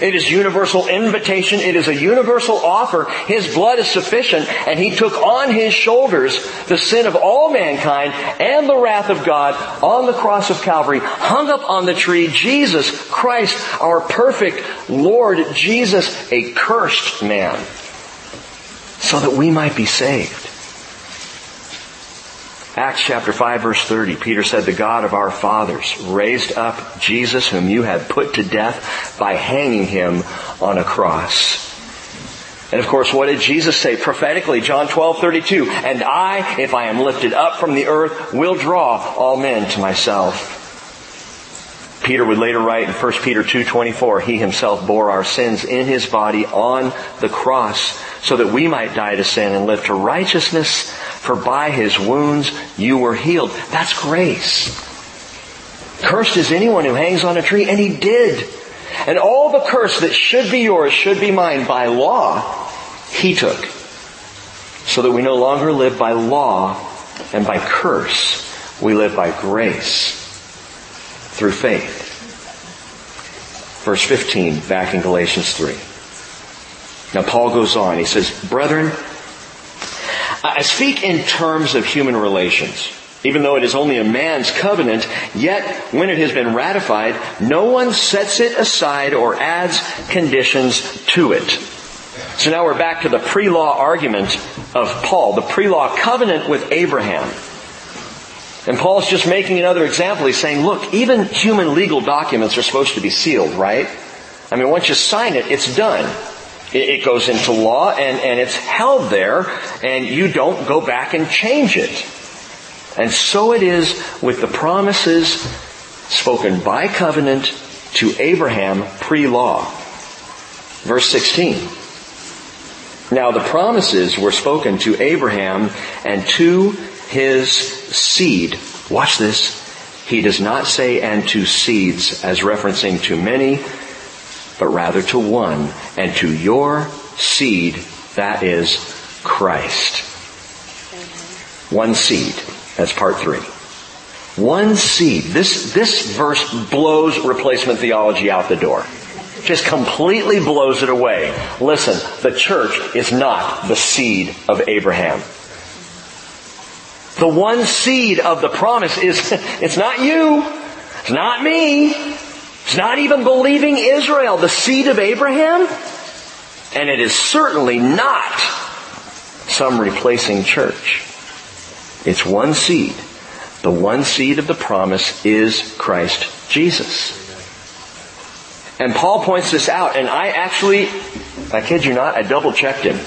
It is universal invitation. It is a universal offer. His blood is sufficient and He took on His shoulders the sin of all mankind and the wrath of God on the cross of Calvary, hung up on the tree, Jesus Christ, our perfect Lord Jesus, a cursed man, so that we might be saved. Acts chapter 5 verse 30, Peter said, the God of our fathers raised up Jesus whom you have put to death by hanging him on a cross. And of course, what did Jesus say prophetically? John 12, 32. And I, if I am lifted up from the earth, will draw all men to myself. Peter would later write in 1 Peter 2:24, he himself bore our sins in his body on the cross so that we might die to sin and live to righteousness, for by his wounds you were healed. That's grace. Cursed is anyone who hangs on a tree, and he did. And all the curse that should be yours, should be mine by law, he took. So that we no longer live by law and by curse. We live by grace through faith. Verse 15 back in Galatians 3. Now Paul goes on. He says, Brethren, I speak in terms of human relations. Even though it is only a man's covenant, yet when it has been ratified, no one sets it aside or adds conditions to it. So now we're back to the pre-law argument of Paul, the pre-law covenant with Abraham. And Paul's just making another example. He's saying, look, even human legal documents are supposed to be sealed, right? I mean, once you sign it, it's done. It, goes into law and, and it's held there and you don't go back and change it. And so it is with the promises spoken by covenant to Abraham pre-law. Verse 16. Now the promises were spoken to Abraham and to his seed. Watch this. He does not say and to seeds as referencing to many, but rather to one and to your seed, that is Christ. One seed. That's part three. One seed. This, this verse blows replacement theology out the door. Just completely blows it away. Listen, the church is not the seed of Abraham. The one seed of the promise is, it's not you. It's not me. It's not even believing Israel, the seed of Abraham. And it is certainly not some replacing church. It's one seed. The one seed of the promise is Christ Jesus. And Paul points this out, and I actually, I kid you not, I double checked him.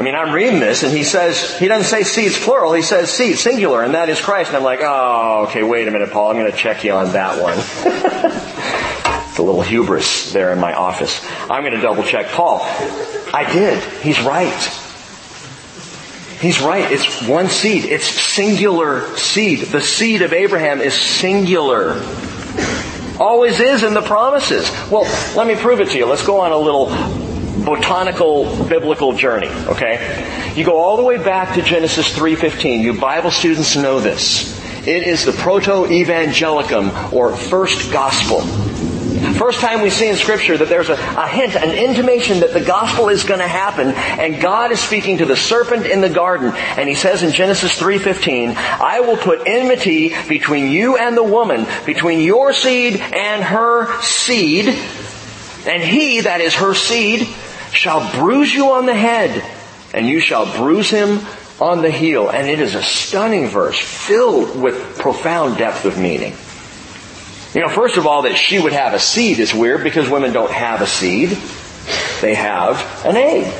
I mean, I'm reading this and he says, he doesn't say seeds plural, he says seed singular, and that is Christ. And I'm like, oh, okay, wait a minute, Paul, I'm going to check you on that one. it's a little hubris there in my office. I'm going to double check Paul. I did. He's right. He's right. It's one seed. It's singular seed. The seed of Abraham is singular. Always is in the promises. Well, let me prove it to you. Let's go on a little botanical biblical journey, okay? You go all the way back to Genesis 3:15. You Bible students know this. It is the proto-evangelicum or first gospel. First time we see in scripture that there's a, a hint, an intimation that the gospel is going to happen and God is speaking to the serpent in the garden and he says in Genesis 3:15, "I will put enmity between you and the woman, between your seed and her seed, and he that is her seed shall bruise you on the head and you shall bruise him on the heel." And it is a stunning verse filled with profound depth of meaning. You know, first of all, that she would have a seed is weird because women don't have a seed. They have an egg.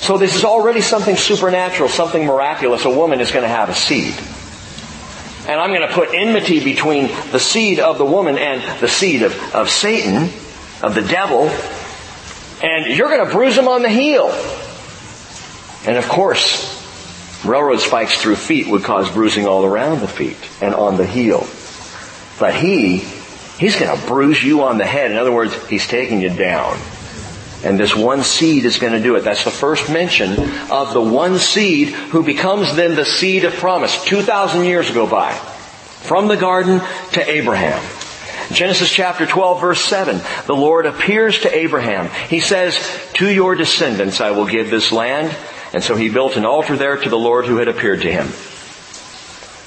So this is already something supernatural, something miraculous. A woman is going to have a seed. And I'm going to put enmity between the seed of the woman and the seed of, of Satan, of the devil. And you're going to bruise him on the heel. And of course, railroad spikes through feet would cause bruising all around the feet and on the heel. But he, he's going to bruise you on the head. In other words, he's taking you down. And this one seed is going to do it. That's the first mention of the one seed who becomes then the seed of promise. 2,000 years go by. From the garden to Abraham. Genesis chapter 12 verse 7. The Lord appears to Abraham. He says, to your descendants I will give this land. And so he built an altar there to the Lord who had appeared to him.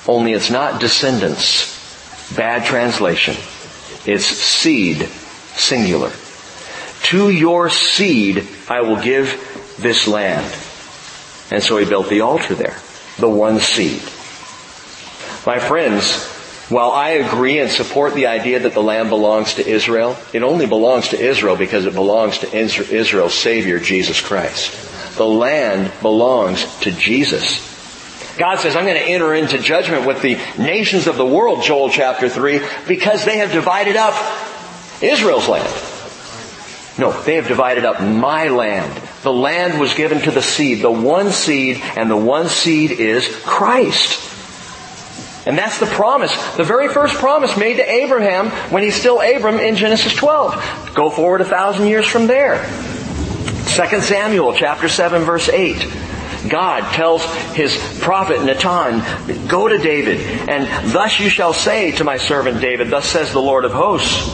Only it's not descendants. Bad translation. It's seed, singular. To your seed I will give this land. And so he built the altar there. The one seed. My friends, while I agree and support the idea that the land belongs to Israel, it only belongs to Israel because it belongs to Israel's Savior, Jesus Christ. The land belongs to Jesus. God says, I'm going to enter into judgment with the nations of the world, Joel chapter 3, because they have divided up Israel's land. No, they have divided up my land. The land was given to the seed, the one seed, and the one seed is Christ. And that's the promise, the very first promise made to Abraham when he's still Abram in Genesis 12. Go forward a thousand years from there. 2 Samuel chapter 7 verse 8. God tells his prophet Nathan, go to David, and thus you shall say to my servant David, thus says the Lord of hosts.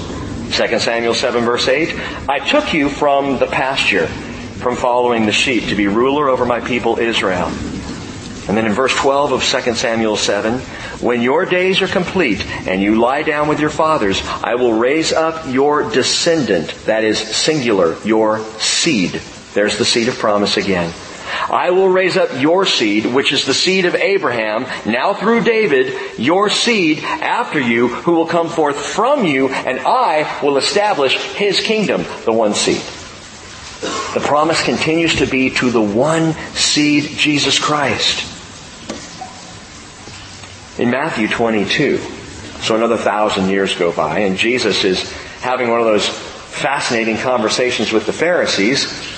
2 Samuel 7 verse 8, I took you from the pasture, from following the sheep, to be ruler over my people Israel. And then in verse 12 of 2 Samuel 7, when your days are complete and you lie down with your fathers, I will raise up your descendant, that is singular, your seed. There's the seed of promise again. I will raise up your seed, which is the seed of Abraham, now through David, your seed after you, who will come forth from you, and I will establish his kingdom, the one seed. The promise continues to be to the one seed, Jesus Christ in Matthew 22. So another thousand years go by and Jesus is having one of those fascinating conversations with the Pharisees.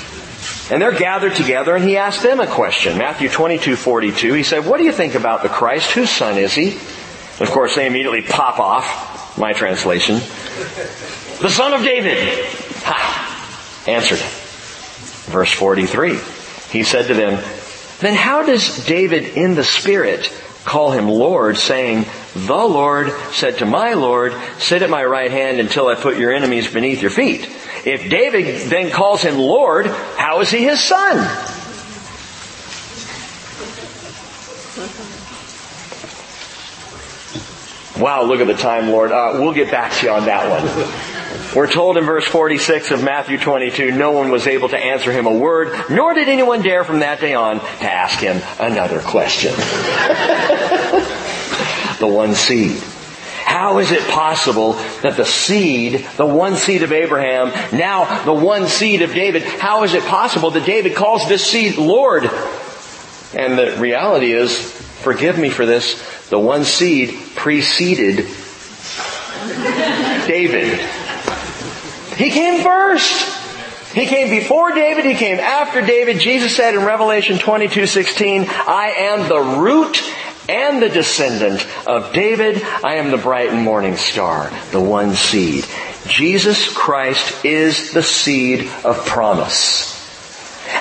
And they're gathered together and he asked them a question. Matthew 22, 42. He said, what do you think about the Christ? Whose son is he? And of course they immediately pop off. My translation. The son of David. Ha! Answered. Verse 43. He said to them, then how does David in the Spirit call him Lord, saying, The Lord said to my Lord, Sit at my right hand until I put your enemies beneath your feet. If David then calls him Lord, how is he his son? Wow, look at the time, Lord. Uh, we'll get back to you on that one. We're told in verse 46 of Matthew 22, no one was able to answer him a word, nor did anyone dare from that day on to ask him another question. the one seed. How is it possible that the seed, the one seed of Abraham, now the one seed of David, how is it possible that David calls this seed Lord? And the reality is, forgive me for this, the one seed preceded David. He came first. He came before David, he came after David. Jesus said in Revelation 22:16, "I am the root and the descendant of David. I am the bright and morning star, the one seed." Jesus Christ is the seed of promise.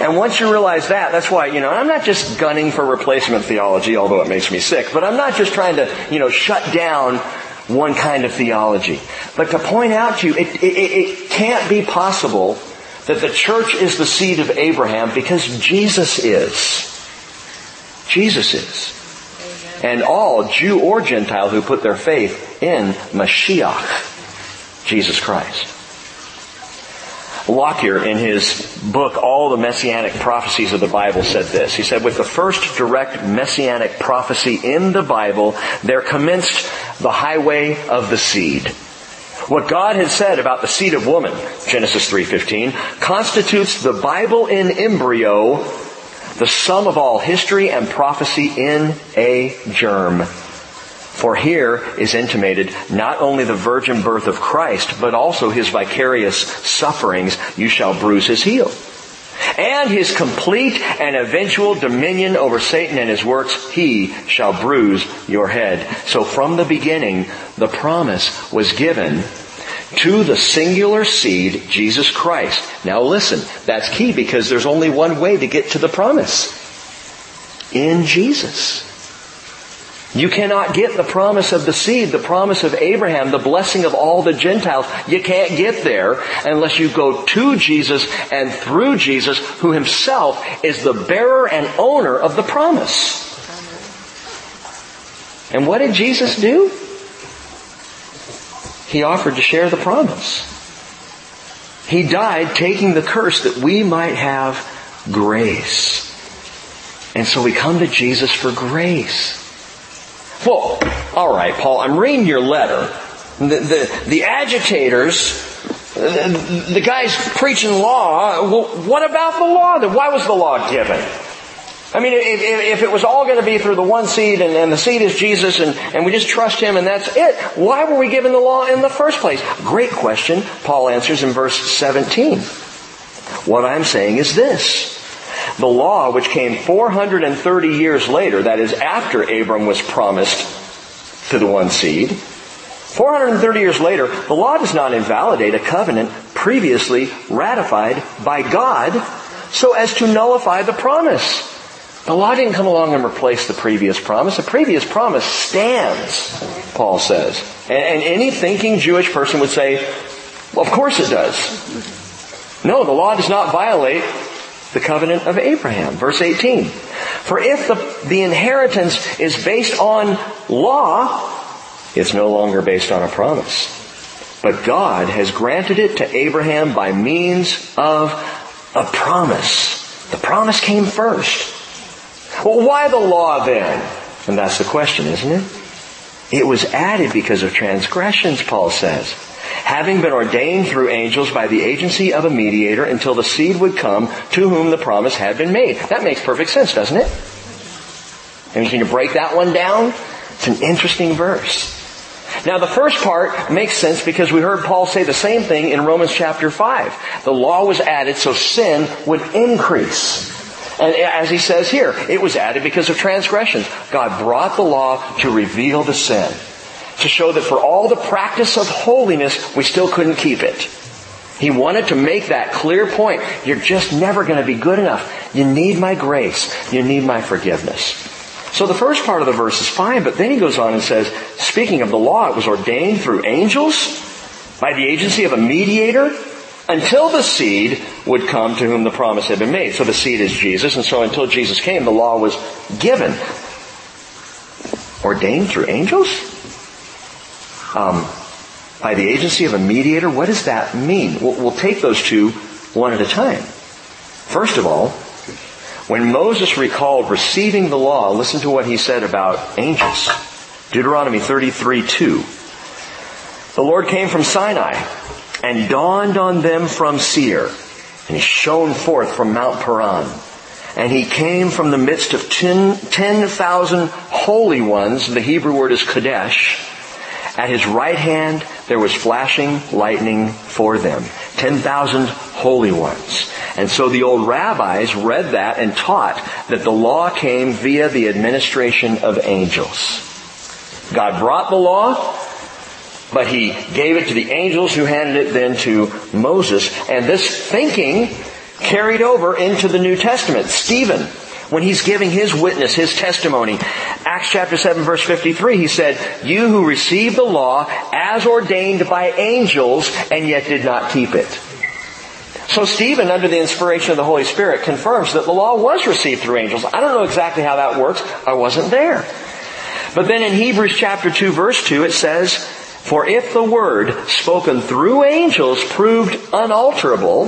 And once you realize that, that's why, you know, I'm not just gunning for replacement theology, although it makes me sick, but I'm not just trying to, you know, shut down one kind of theology. But to point out to you, it, it, it can't be possible that the church is the seed of Abraham because Jesus is. Jesus is. And all, Jew or Gentile, who put their faith in Mashiach, Jesus Christ. Lockyer, in his book, All the Messianic Prophecies of the Bible, said this. He said, with the first direct Messianic prophecy in the Bible, there commenced the highway of the seed. What God had said about the seed of woman, Genesis 3.15, constitutes the Bible in embryo, the sum of all history and prophecy in a germ. For here is intimated not only the virgin birth of Christ, but also his vicarious sufferings. You shall bruise his heel. And his complete and eventual dominion over Satan and his works, he shall bruise your head. So from the beginning, the promise was given to the singular seed, Jesus Christ. Now listen, that's key because there's only one way to get to the promise. In Jesus. You cannot get the promise of the seed, the promise of Abraham, the blessing of all the Gentiles. You can't get there unless you go to Jesus and through Jesus, who himself is the bearer and owner of the promise. And what did Jesus do? He offered to share the promise. He died taking the curse that we might have grace. And so we come to Jesus for grace. Well, all right, Paul, I'm reading your letter. The, the, the agitators, the, the, guys preaching law, well, what about the law? Why was the law given? I mean, if, if it was all going to be through the one seed and, and the seed is Jesus and, and we just trust Him and that's it, why were we given the law in the first place? Great question. Paul answers in verse 17. What I'm saying is this. The law, which came 430 years later, that is after Abram was promised to the one seed, 430 years later, the law does not invalidate a covenant previously ratified by God so as to nullify the promise. The law didn't come along and replace the previous promise. The previous promise stands, Paul says. And, and any thinking Jewish person would say, well, of course it does. No, the law does not violate the covenant of Abraham. Verse 18. For if the, the inheritance is based on law, it's no longer based on a promise. But God has granted it to Abraham by means of a promise. The promise came first. Well, why the law then? And that's the question, isn't it? It was added because of transgressions, Paul says. Having been ordained through angels by the agency of a mediator until the seed would come to whom the promise had been made. That makes perfect sense, doesn't it? And you can break that one down. It's an interesting verse. Now the first part makes sense because we heard Paul say the same thing in Romans chapter 5. The law was added so sin would increase. And as he says here, it was added because of transgressions. God brought the law to reveal the sin. To show that for all the practice of holiness, we still couldn't keep it. He wanted to make that clear point. You're just never going to be good enough. You need my grace. You need my forgiveness. So the first part of the verse is fine, but then he goes on and says, speaking of the law, it was ordained through angels by the agency of a mediator until the seed would come to whom the promise had been made. So the seed is Jesus, and so until Jesus came, the law was given. Ordained through angels? Um, by the agency of a mediator? What does that mean? We'll, we'll take those two one at a time. First of all, when Moses recalled receiving the law, listen to what he said about angels. Deuteronomy 33, 2. The Lord came from Sinai and dawned on them from Seir, and he shone forth from Mount Paran. And he came from the midst of ten thousand holy ones. The Hebrew word is Kadesh. At his right hand there was flashing lightning for them. Ten thousand holy ones. And so the old rabbis read that and taught that the law came via the administration of angels. God brought the law, but he gave it to the angels who handed it then to Moses. And this thinking carried over into the New Testament. Stephen, when he's giving his witness, his testimony, Acts chapter 7 verse 53, he said, You who received the law as ordained by angels and yet did not keep it. So Stephen, under the inspiration of the Holy Spirit, confirms that the law was received through angels. I don't know exactly how that works. I wasn't there. But then in Hebrews chapter 2 verse 2 it says, For if the word spoken through angels proved unalterable,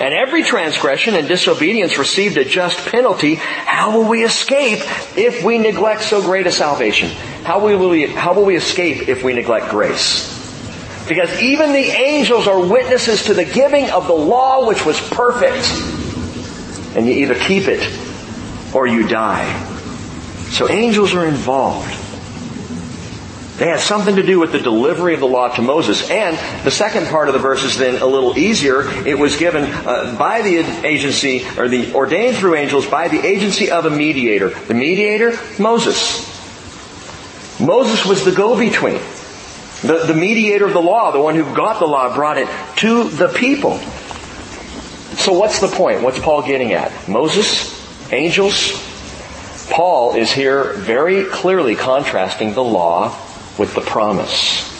and every transgression and disobedience received a just penalty, how will we escape if we neglect so great a salvation? How will we, how will we escape if we neglect grace? Because even the angels are witnesses to the giving of the law which was perfect. And you either keep it or you die. So angels are involved. They had something to do with the delivery of the law to Moses. And the second part of the verse is then a little easier. It was given uh, by the agency, or the ordained through angels by the agency of a mediator. The mediator, Moses. Moses was the go-between. The, the mediator of the law, the one who got the law, brought it to the people. So what's the point? What's Paul getting at? Moses? Angels? Paul is here very clearly contrasting the law with the promise.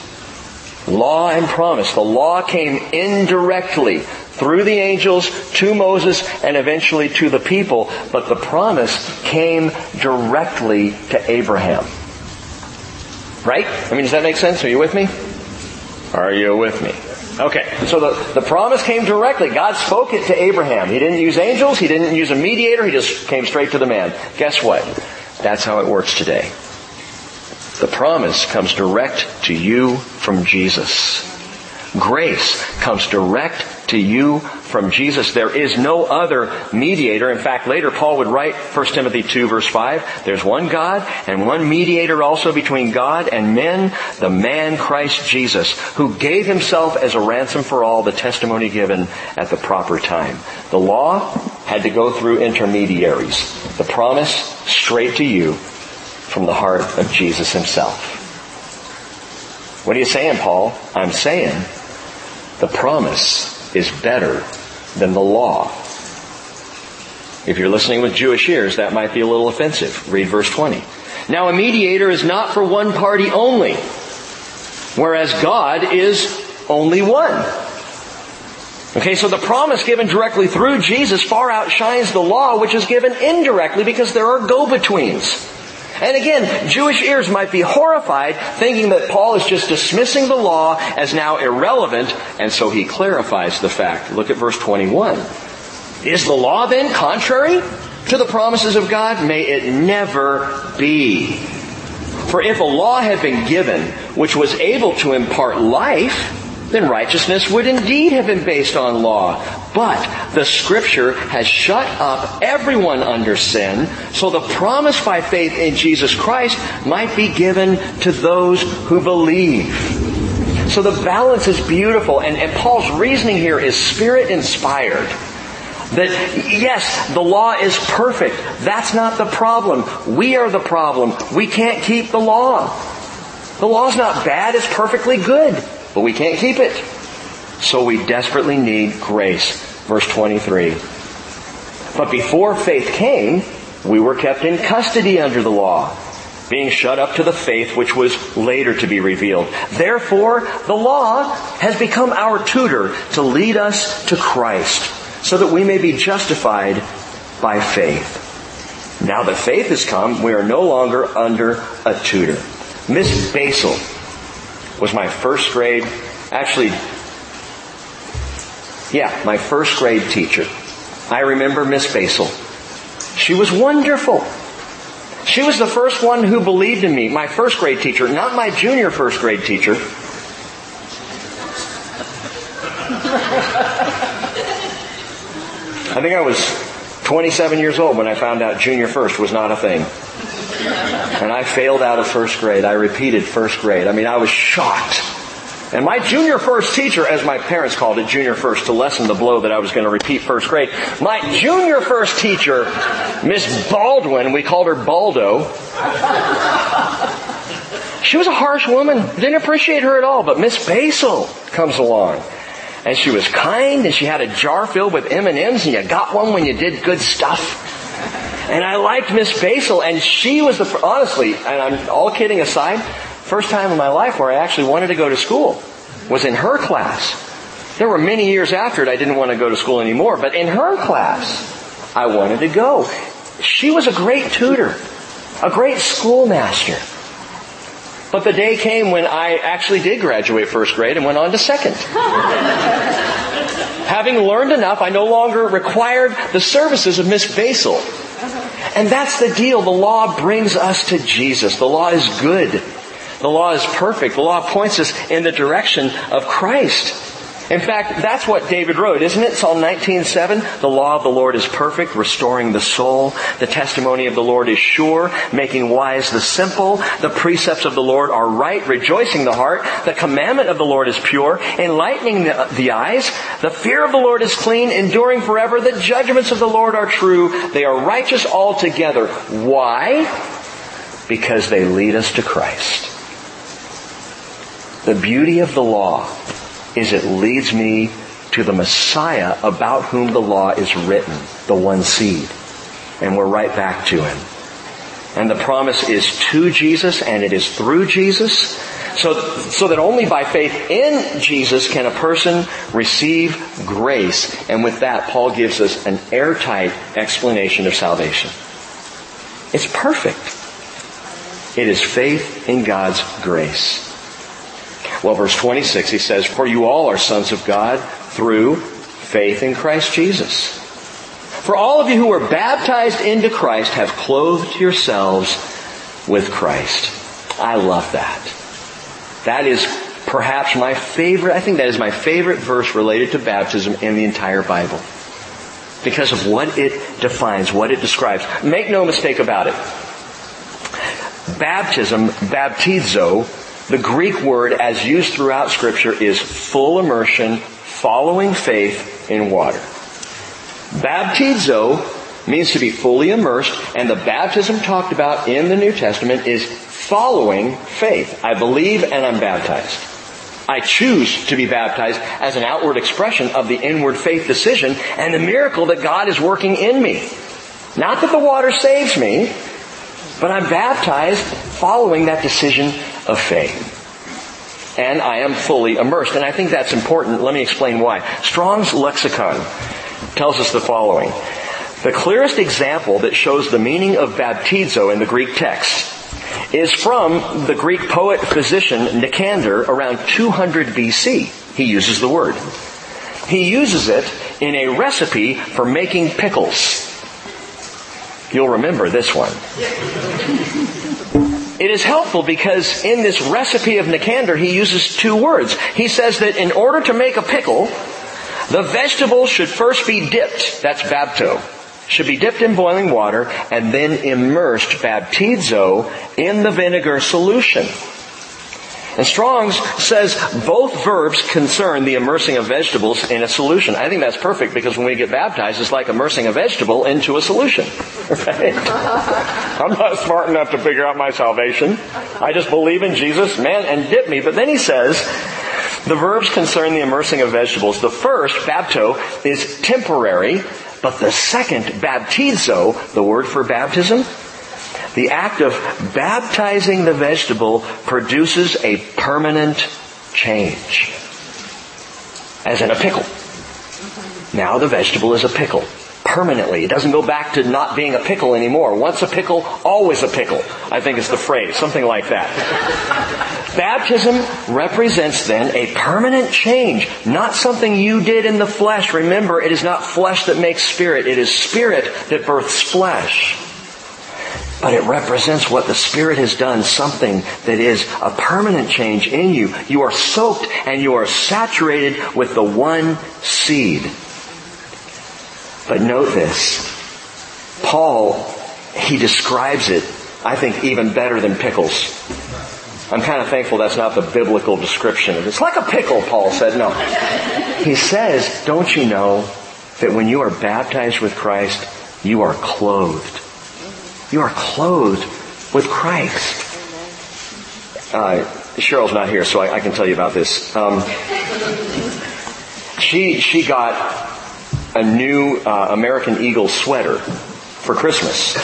Law and promise. The law came indirectly through the angels to Moses and eventually to the people, but the promise came directly to Abraham. Right? I mean, does that make sense? Are you with me? Are you with me? Okay, so the, the promise came directly. God spoke it to Abraham. He didn't use angels, he didn't use a mediator, he just came straight to the man. Guess what? That's how it works today. The promise comes direct to you from Jesus. Grace comes direct to you from Jesus. There is no other mediator. In fact, later Paul would write 1 Timothy 2 verse 5, there's one God and one mediator also between God and men, the man Christ Jesus, who gave himself as a ransom for all, the testimony given at the proper time. The law had to go through intermediaries. The promise straight to you from the heart of Jesus himself. What are you saying, Paul? I'm saying the promise is better than the law. If you're listening with Jewish ears, that might be a little offensive. Read verse 20. Now a mediator is not for one party only, whereas God is only one. Okay, so the promise given directly through Jesus far outshines the law which is given indirectly because there are go-betweens. And again, Jewish ears might be horrified thinking that Paul is just dismissing the law as now irrelevant, and so he clarifies the fact. Look at verse 21. Is the law then contrary to the promises of God? May it never be. For if a law had been given which was able to impart life, then righteousness would indeed have been based on law. But the scripture has shut up everyone under sin, so the promise by faith in Jesus Christ might be given to those who believe. So the balance is beautiful, and, and Paul's reasoning here is spirit inspired. That, yes, the law is perfect. That's not the problem. We are the problem. We can't keep the law. The law's not bad, it's perfectly good but we can't keep it. So we desperately need grace. Verse 23. But before faith came, we were kept in custody under the law, being shut up to the faith which was later to be revealed. Therefore, the law has become our tutor to lead us to Christ, so that we may be justified by faith. Now that faith has come, we are no longer under a tutor. Miss Basil was my first grade, actually, yeah, my first grade teacher. I remember Miss Basil. She was wonderful. She was the first one who believed in me, my first grade teacher, not my junior first grade teacher. I think I was 27 years old when I found out junior first was not a thing. And I failed out of first grade. I repeated first grade. I mean, I was shocked. And my junior first teacher, as my parents called it, junior first, to lessen the blow that I was going to repeat first grade, my junior first teacher, Miss Baldwin, we called her Baldo, she was a harsh woman. Didn't appreciate her at all, but Miss Basil comes along. And she was kind and she had a jar filled with M&Ms and you got one when you did good stuff. And I liked Miss Basil, and she was the, honestly, and I'm all kidding aside, first time in my life where I actually wanted to go to school was in her class. There were many years after it I didn't want to go to school anymore, but in her class, I wanted to go. She was a great tutor, a great schoolmaster. But the day came when I actually did graduate first grade and went on to second. Having learned enough, I no longer required the services of Miss Basil. And that's the deal. The law brings us to Jesus. The law is good. The law is perfect. The law points us in the direction of Christ. In fact, that's what David wrote, isn't it? Psalm 19:7, the law of the Lord is perfect, restoring the soul. The testimony of the Lord is sure, making wise the simple. The precepts of the Lord are right, rejoicing the heart. The commandment of the Lord is pure, enlightening the, the eyes. The fear of the Lord is clean, enduring forever. The judgments of the Lord are true. They are righteous altogether. Why? Because they lead us to Christ. The beauty of the law is it leads me to the Messiah about whom the law is written, the one seed. And we're right back to him. And the promise is to Jesus and it is through Jesus. So, so that only by faith in Jesus can a person receive grace. And with that, Paul gives us an airtight explanation of salvation. It's perfect. It is faith in God's grace. Well, verse 26, he says, For you all are sons of God through faith in Christ Jesus. For all of you who were baptized into Christ have clothed yourselves with Christ. I love that. That is perhaps my favorite, I think that is my favorite verse related to baptism in the entire Bible. Because of what it defines, what it describes. Make no mistake about it. Baptism, baptizo, the Greek word as used throughout scripture is full immersion following faith in water. Baptizo means to be fully immersed and the baptism talked about in the New Testament is following faith. I believe and I'm baptized. I choose to be baptized as an outward expression of the inward faith decision and the miracle that God is working in me. Not that the water saves me, but I'm baptized following that decision of faith. and I am fully immersed. And I think that's important. Let me explain why. Strong's lexicon tells us the following. The clearest example that shows the meaning of baptizo in the Greek text is from the Greek poet physician Nicander around 200 BC. He uses the word. He uses it in a recipe for making pickles. You'll remember this one. It is helpful because in this recipe of Nicander, he uses two words. He says that in order to make a pickle, the vegetable should first be dipped. That's bapto. Should be dipped in boiling water and then immersed, baptizo, in the vinegar solution. And Strong's says both verbs concern the immersing of vegetables in a solution. I think that's perfect because when we get baptized, it's like immersing a vegetable into a solution. Right? I'm not smart enough to figure out my salvation. I just believe in Jesus, man, and dip me. But then he says, the verbs concern the immersing of vegetables. The first, bapto, is temporary, but the second, baptizo, the word for baptism, the act of baptizing the vegetable produces a permanent change. As in a pickle. Now the vegetable is a pickle. Permanently. It doesn't go back to not being a pickle anymore. Once a pickle, always a pickle. I think is the phrase. Something like that. Baptism represents then a permanent change, not something you did in the flesh. Remember, it is not flesh that makes spirit, it is spirit that births flesh but it represents what the Spirit has done, something that is a permanent change in you. You are soaked and you are saturated with the one seed. But note this. Paul, he describes it, I think, even better than pickles. I'm kind of thankful that's not the biblical description. It's like a pickle, Paul said. No. He says, don't you know that when you are baptized with Christ, you are clothed you are clothed with Christ. Uh, Cheryl's not here, so I, I, can tell you about this. Um, she she got a new uh, American Eagle sweater for Christmas,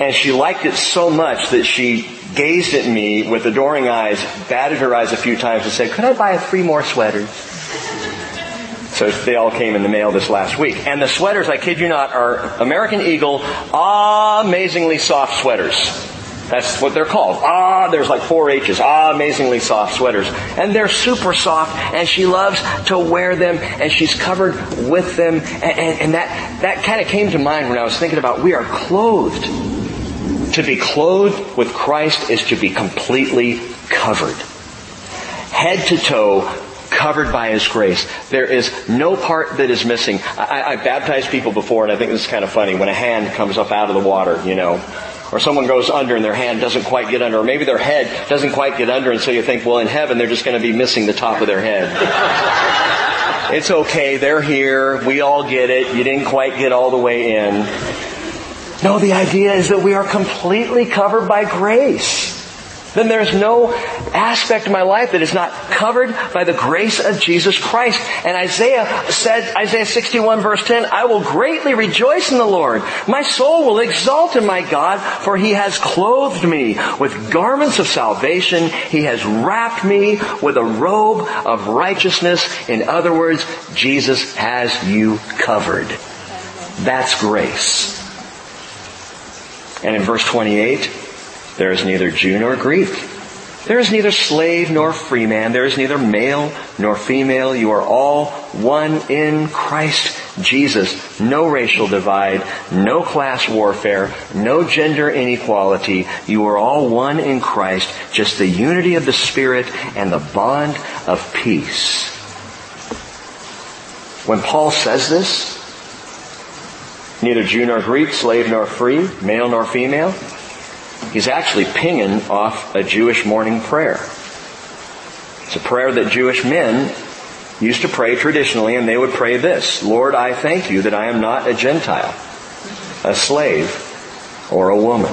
and she liked it so much that she gazed at me with adoring eyes, batted her eyes a few times, and said, "Could I buy three more sweaters?" So they all came in the mail this last week. And the sweaters, I kid you not, are American Eagle amazingly soft sweaters. That's what they're called. Ah, there's like four H's. Ah, amazingly soft sweaters. And they're super soft and she loves to wear them and she's covered with them. And, and, and that, that kind of came to mind when I was thinking about we are clothed. To be clothed with Christ is to be completely covered. Head to toe, covered by His grace. There is no part that is missing. I, have baptized people before, and I think this is kind of funny when a hand comes up out of the water, you know. Or someone goes under and their hand doesn't quite get under, or maybe their head doesn't quite get under, and so you think, well, in heaven they're just going to be missing the top of their head. it's okay, they're here, we all get it, you didn't quite get all the way in. No, the idea is that we are completely covered by grace then there's no aspect of my life that is not covered by the grace of Jesus Christ. And Isaiah said, Isaiah 61 verse 10, I will greatly rejoice in the Lord. My soul will exalt in my God, for he has clothed me with garments of salvation. He has wrapped me with a robe of righteousness. In other words, Jesus has you covered. That's grace. And in verse 28, there is neither Jew nor Greek. There is neither slave nor free man. There is neither male nor female. You are all one in Christ Jesus. No racial divide, no class warfare, no gender inequality. You are all one in Christ. Just the unity of the Spirit and the bond of peace. When Paul says this, neither Jew nor Greek, slave nor free, male nor female, He's actually pinging off a Jewish morning prayer. It's a prayer that Jewish men used to pray traditionally, and they would pray this Lord, I thank you that I am not a Gentile, a slave, or a woman.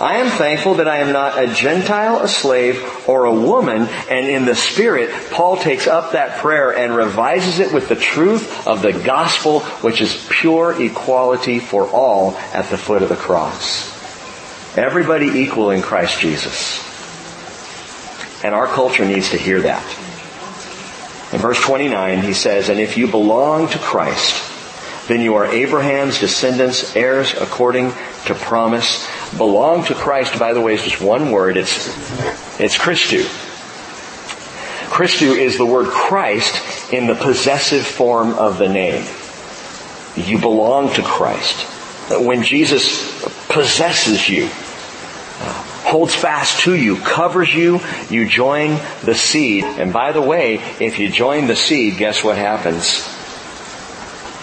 I am thankful that I am not a Gentile, a slave, or a woman, and in the Spirit, Paul takes up that prayer and revises it with the truth of the gospel, which is pure equality for all at the foot of the cross. Everybody equal in Christ Jesus. And our culture needs to hear that. In verse 29, he says, And if you belong to Christ, then you are Abraham's descendants, heirs according to promise. Belong to Christ, by the way, is just one word. It's, it's Christu. Christu is the word Christ in the possessive form of the name. You belong to Christ. When Jesus possesses you, holds fast to you, covers you, you join the seed. And by the way, if you join the seed, guess what happens?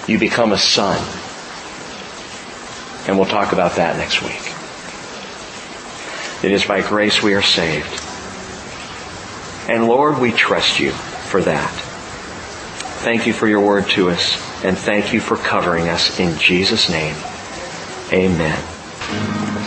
You become a son. And we'll talk about that next week. It is by grace we are saved. And Lord, we trust you for that. Thank you for your word to us, and thank you for covering us in Jesus' name. Amen.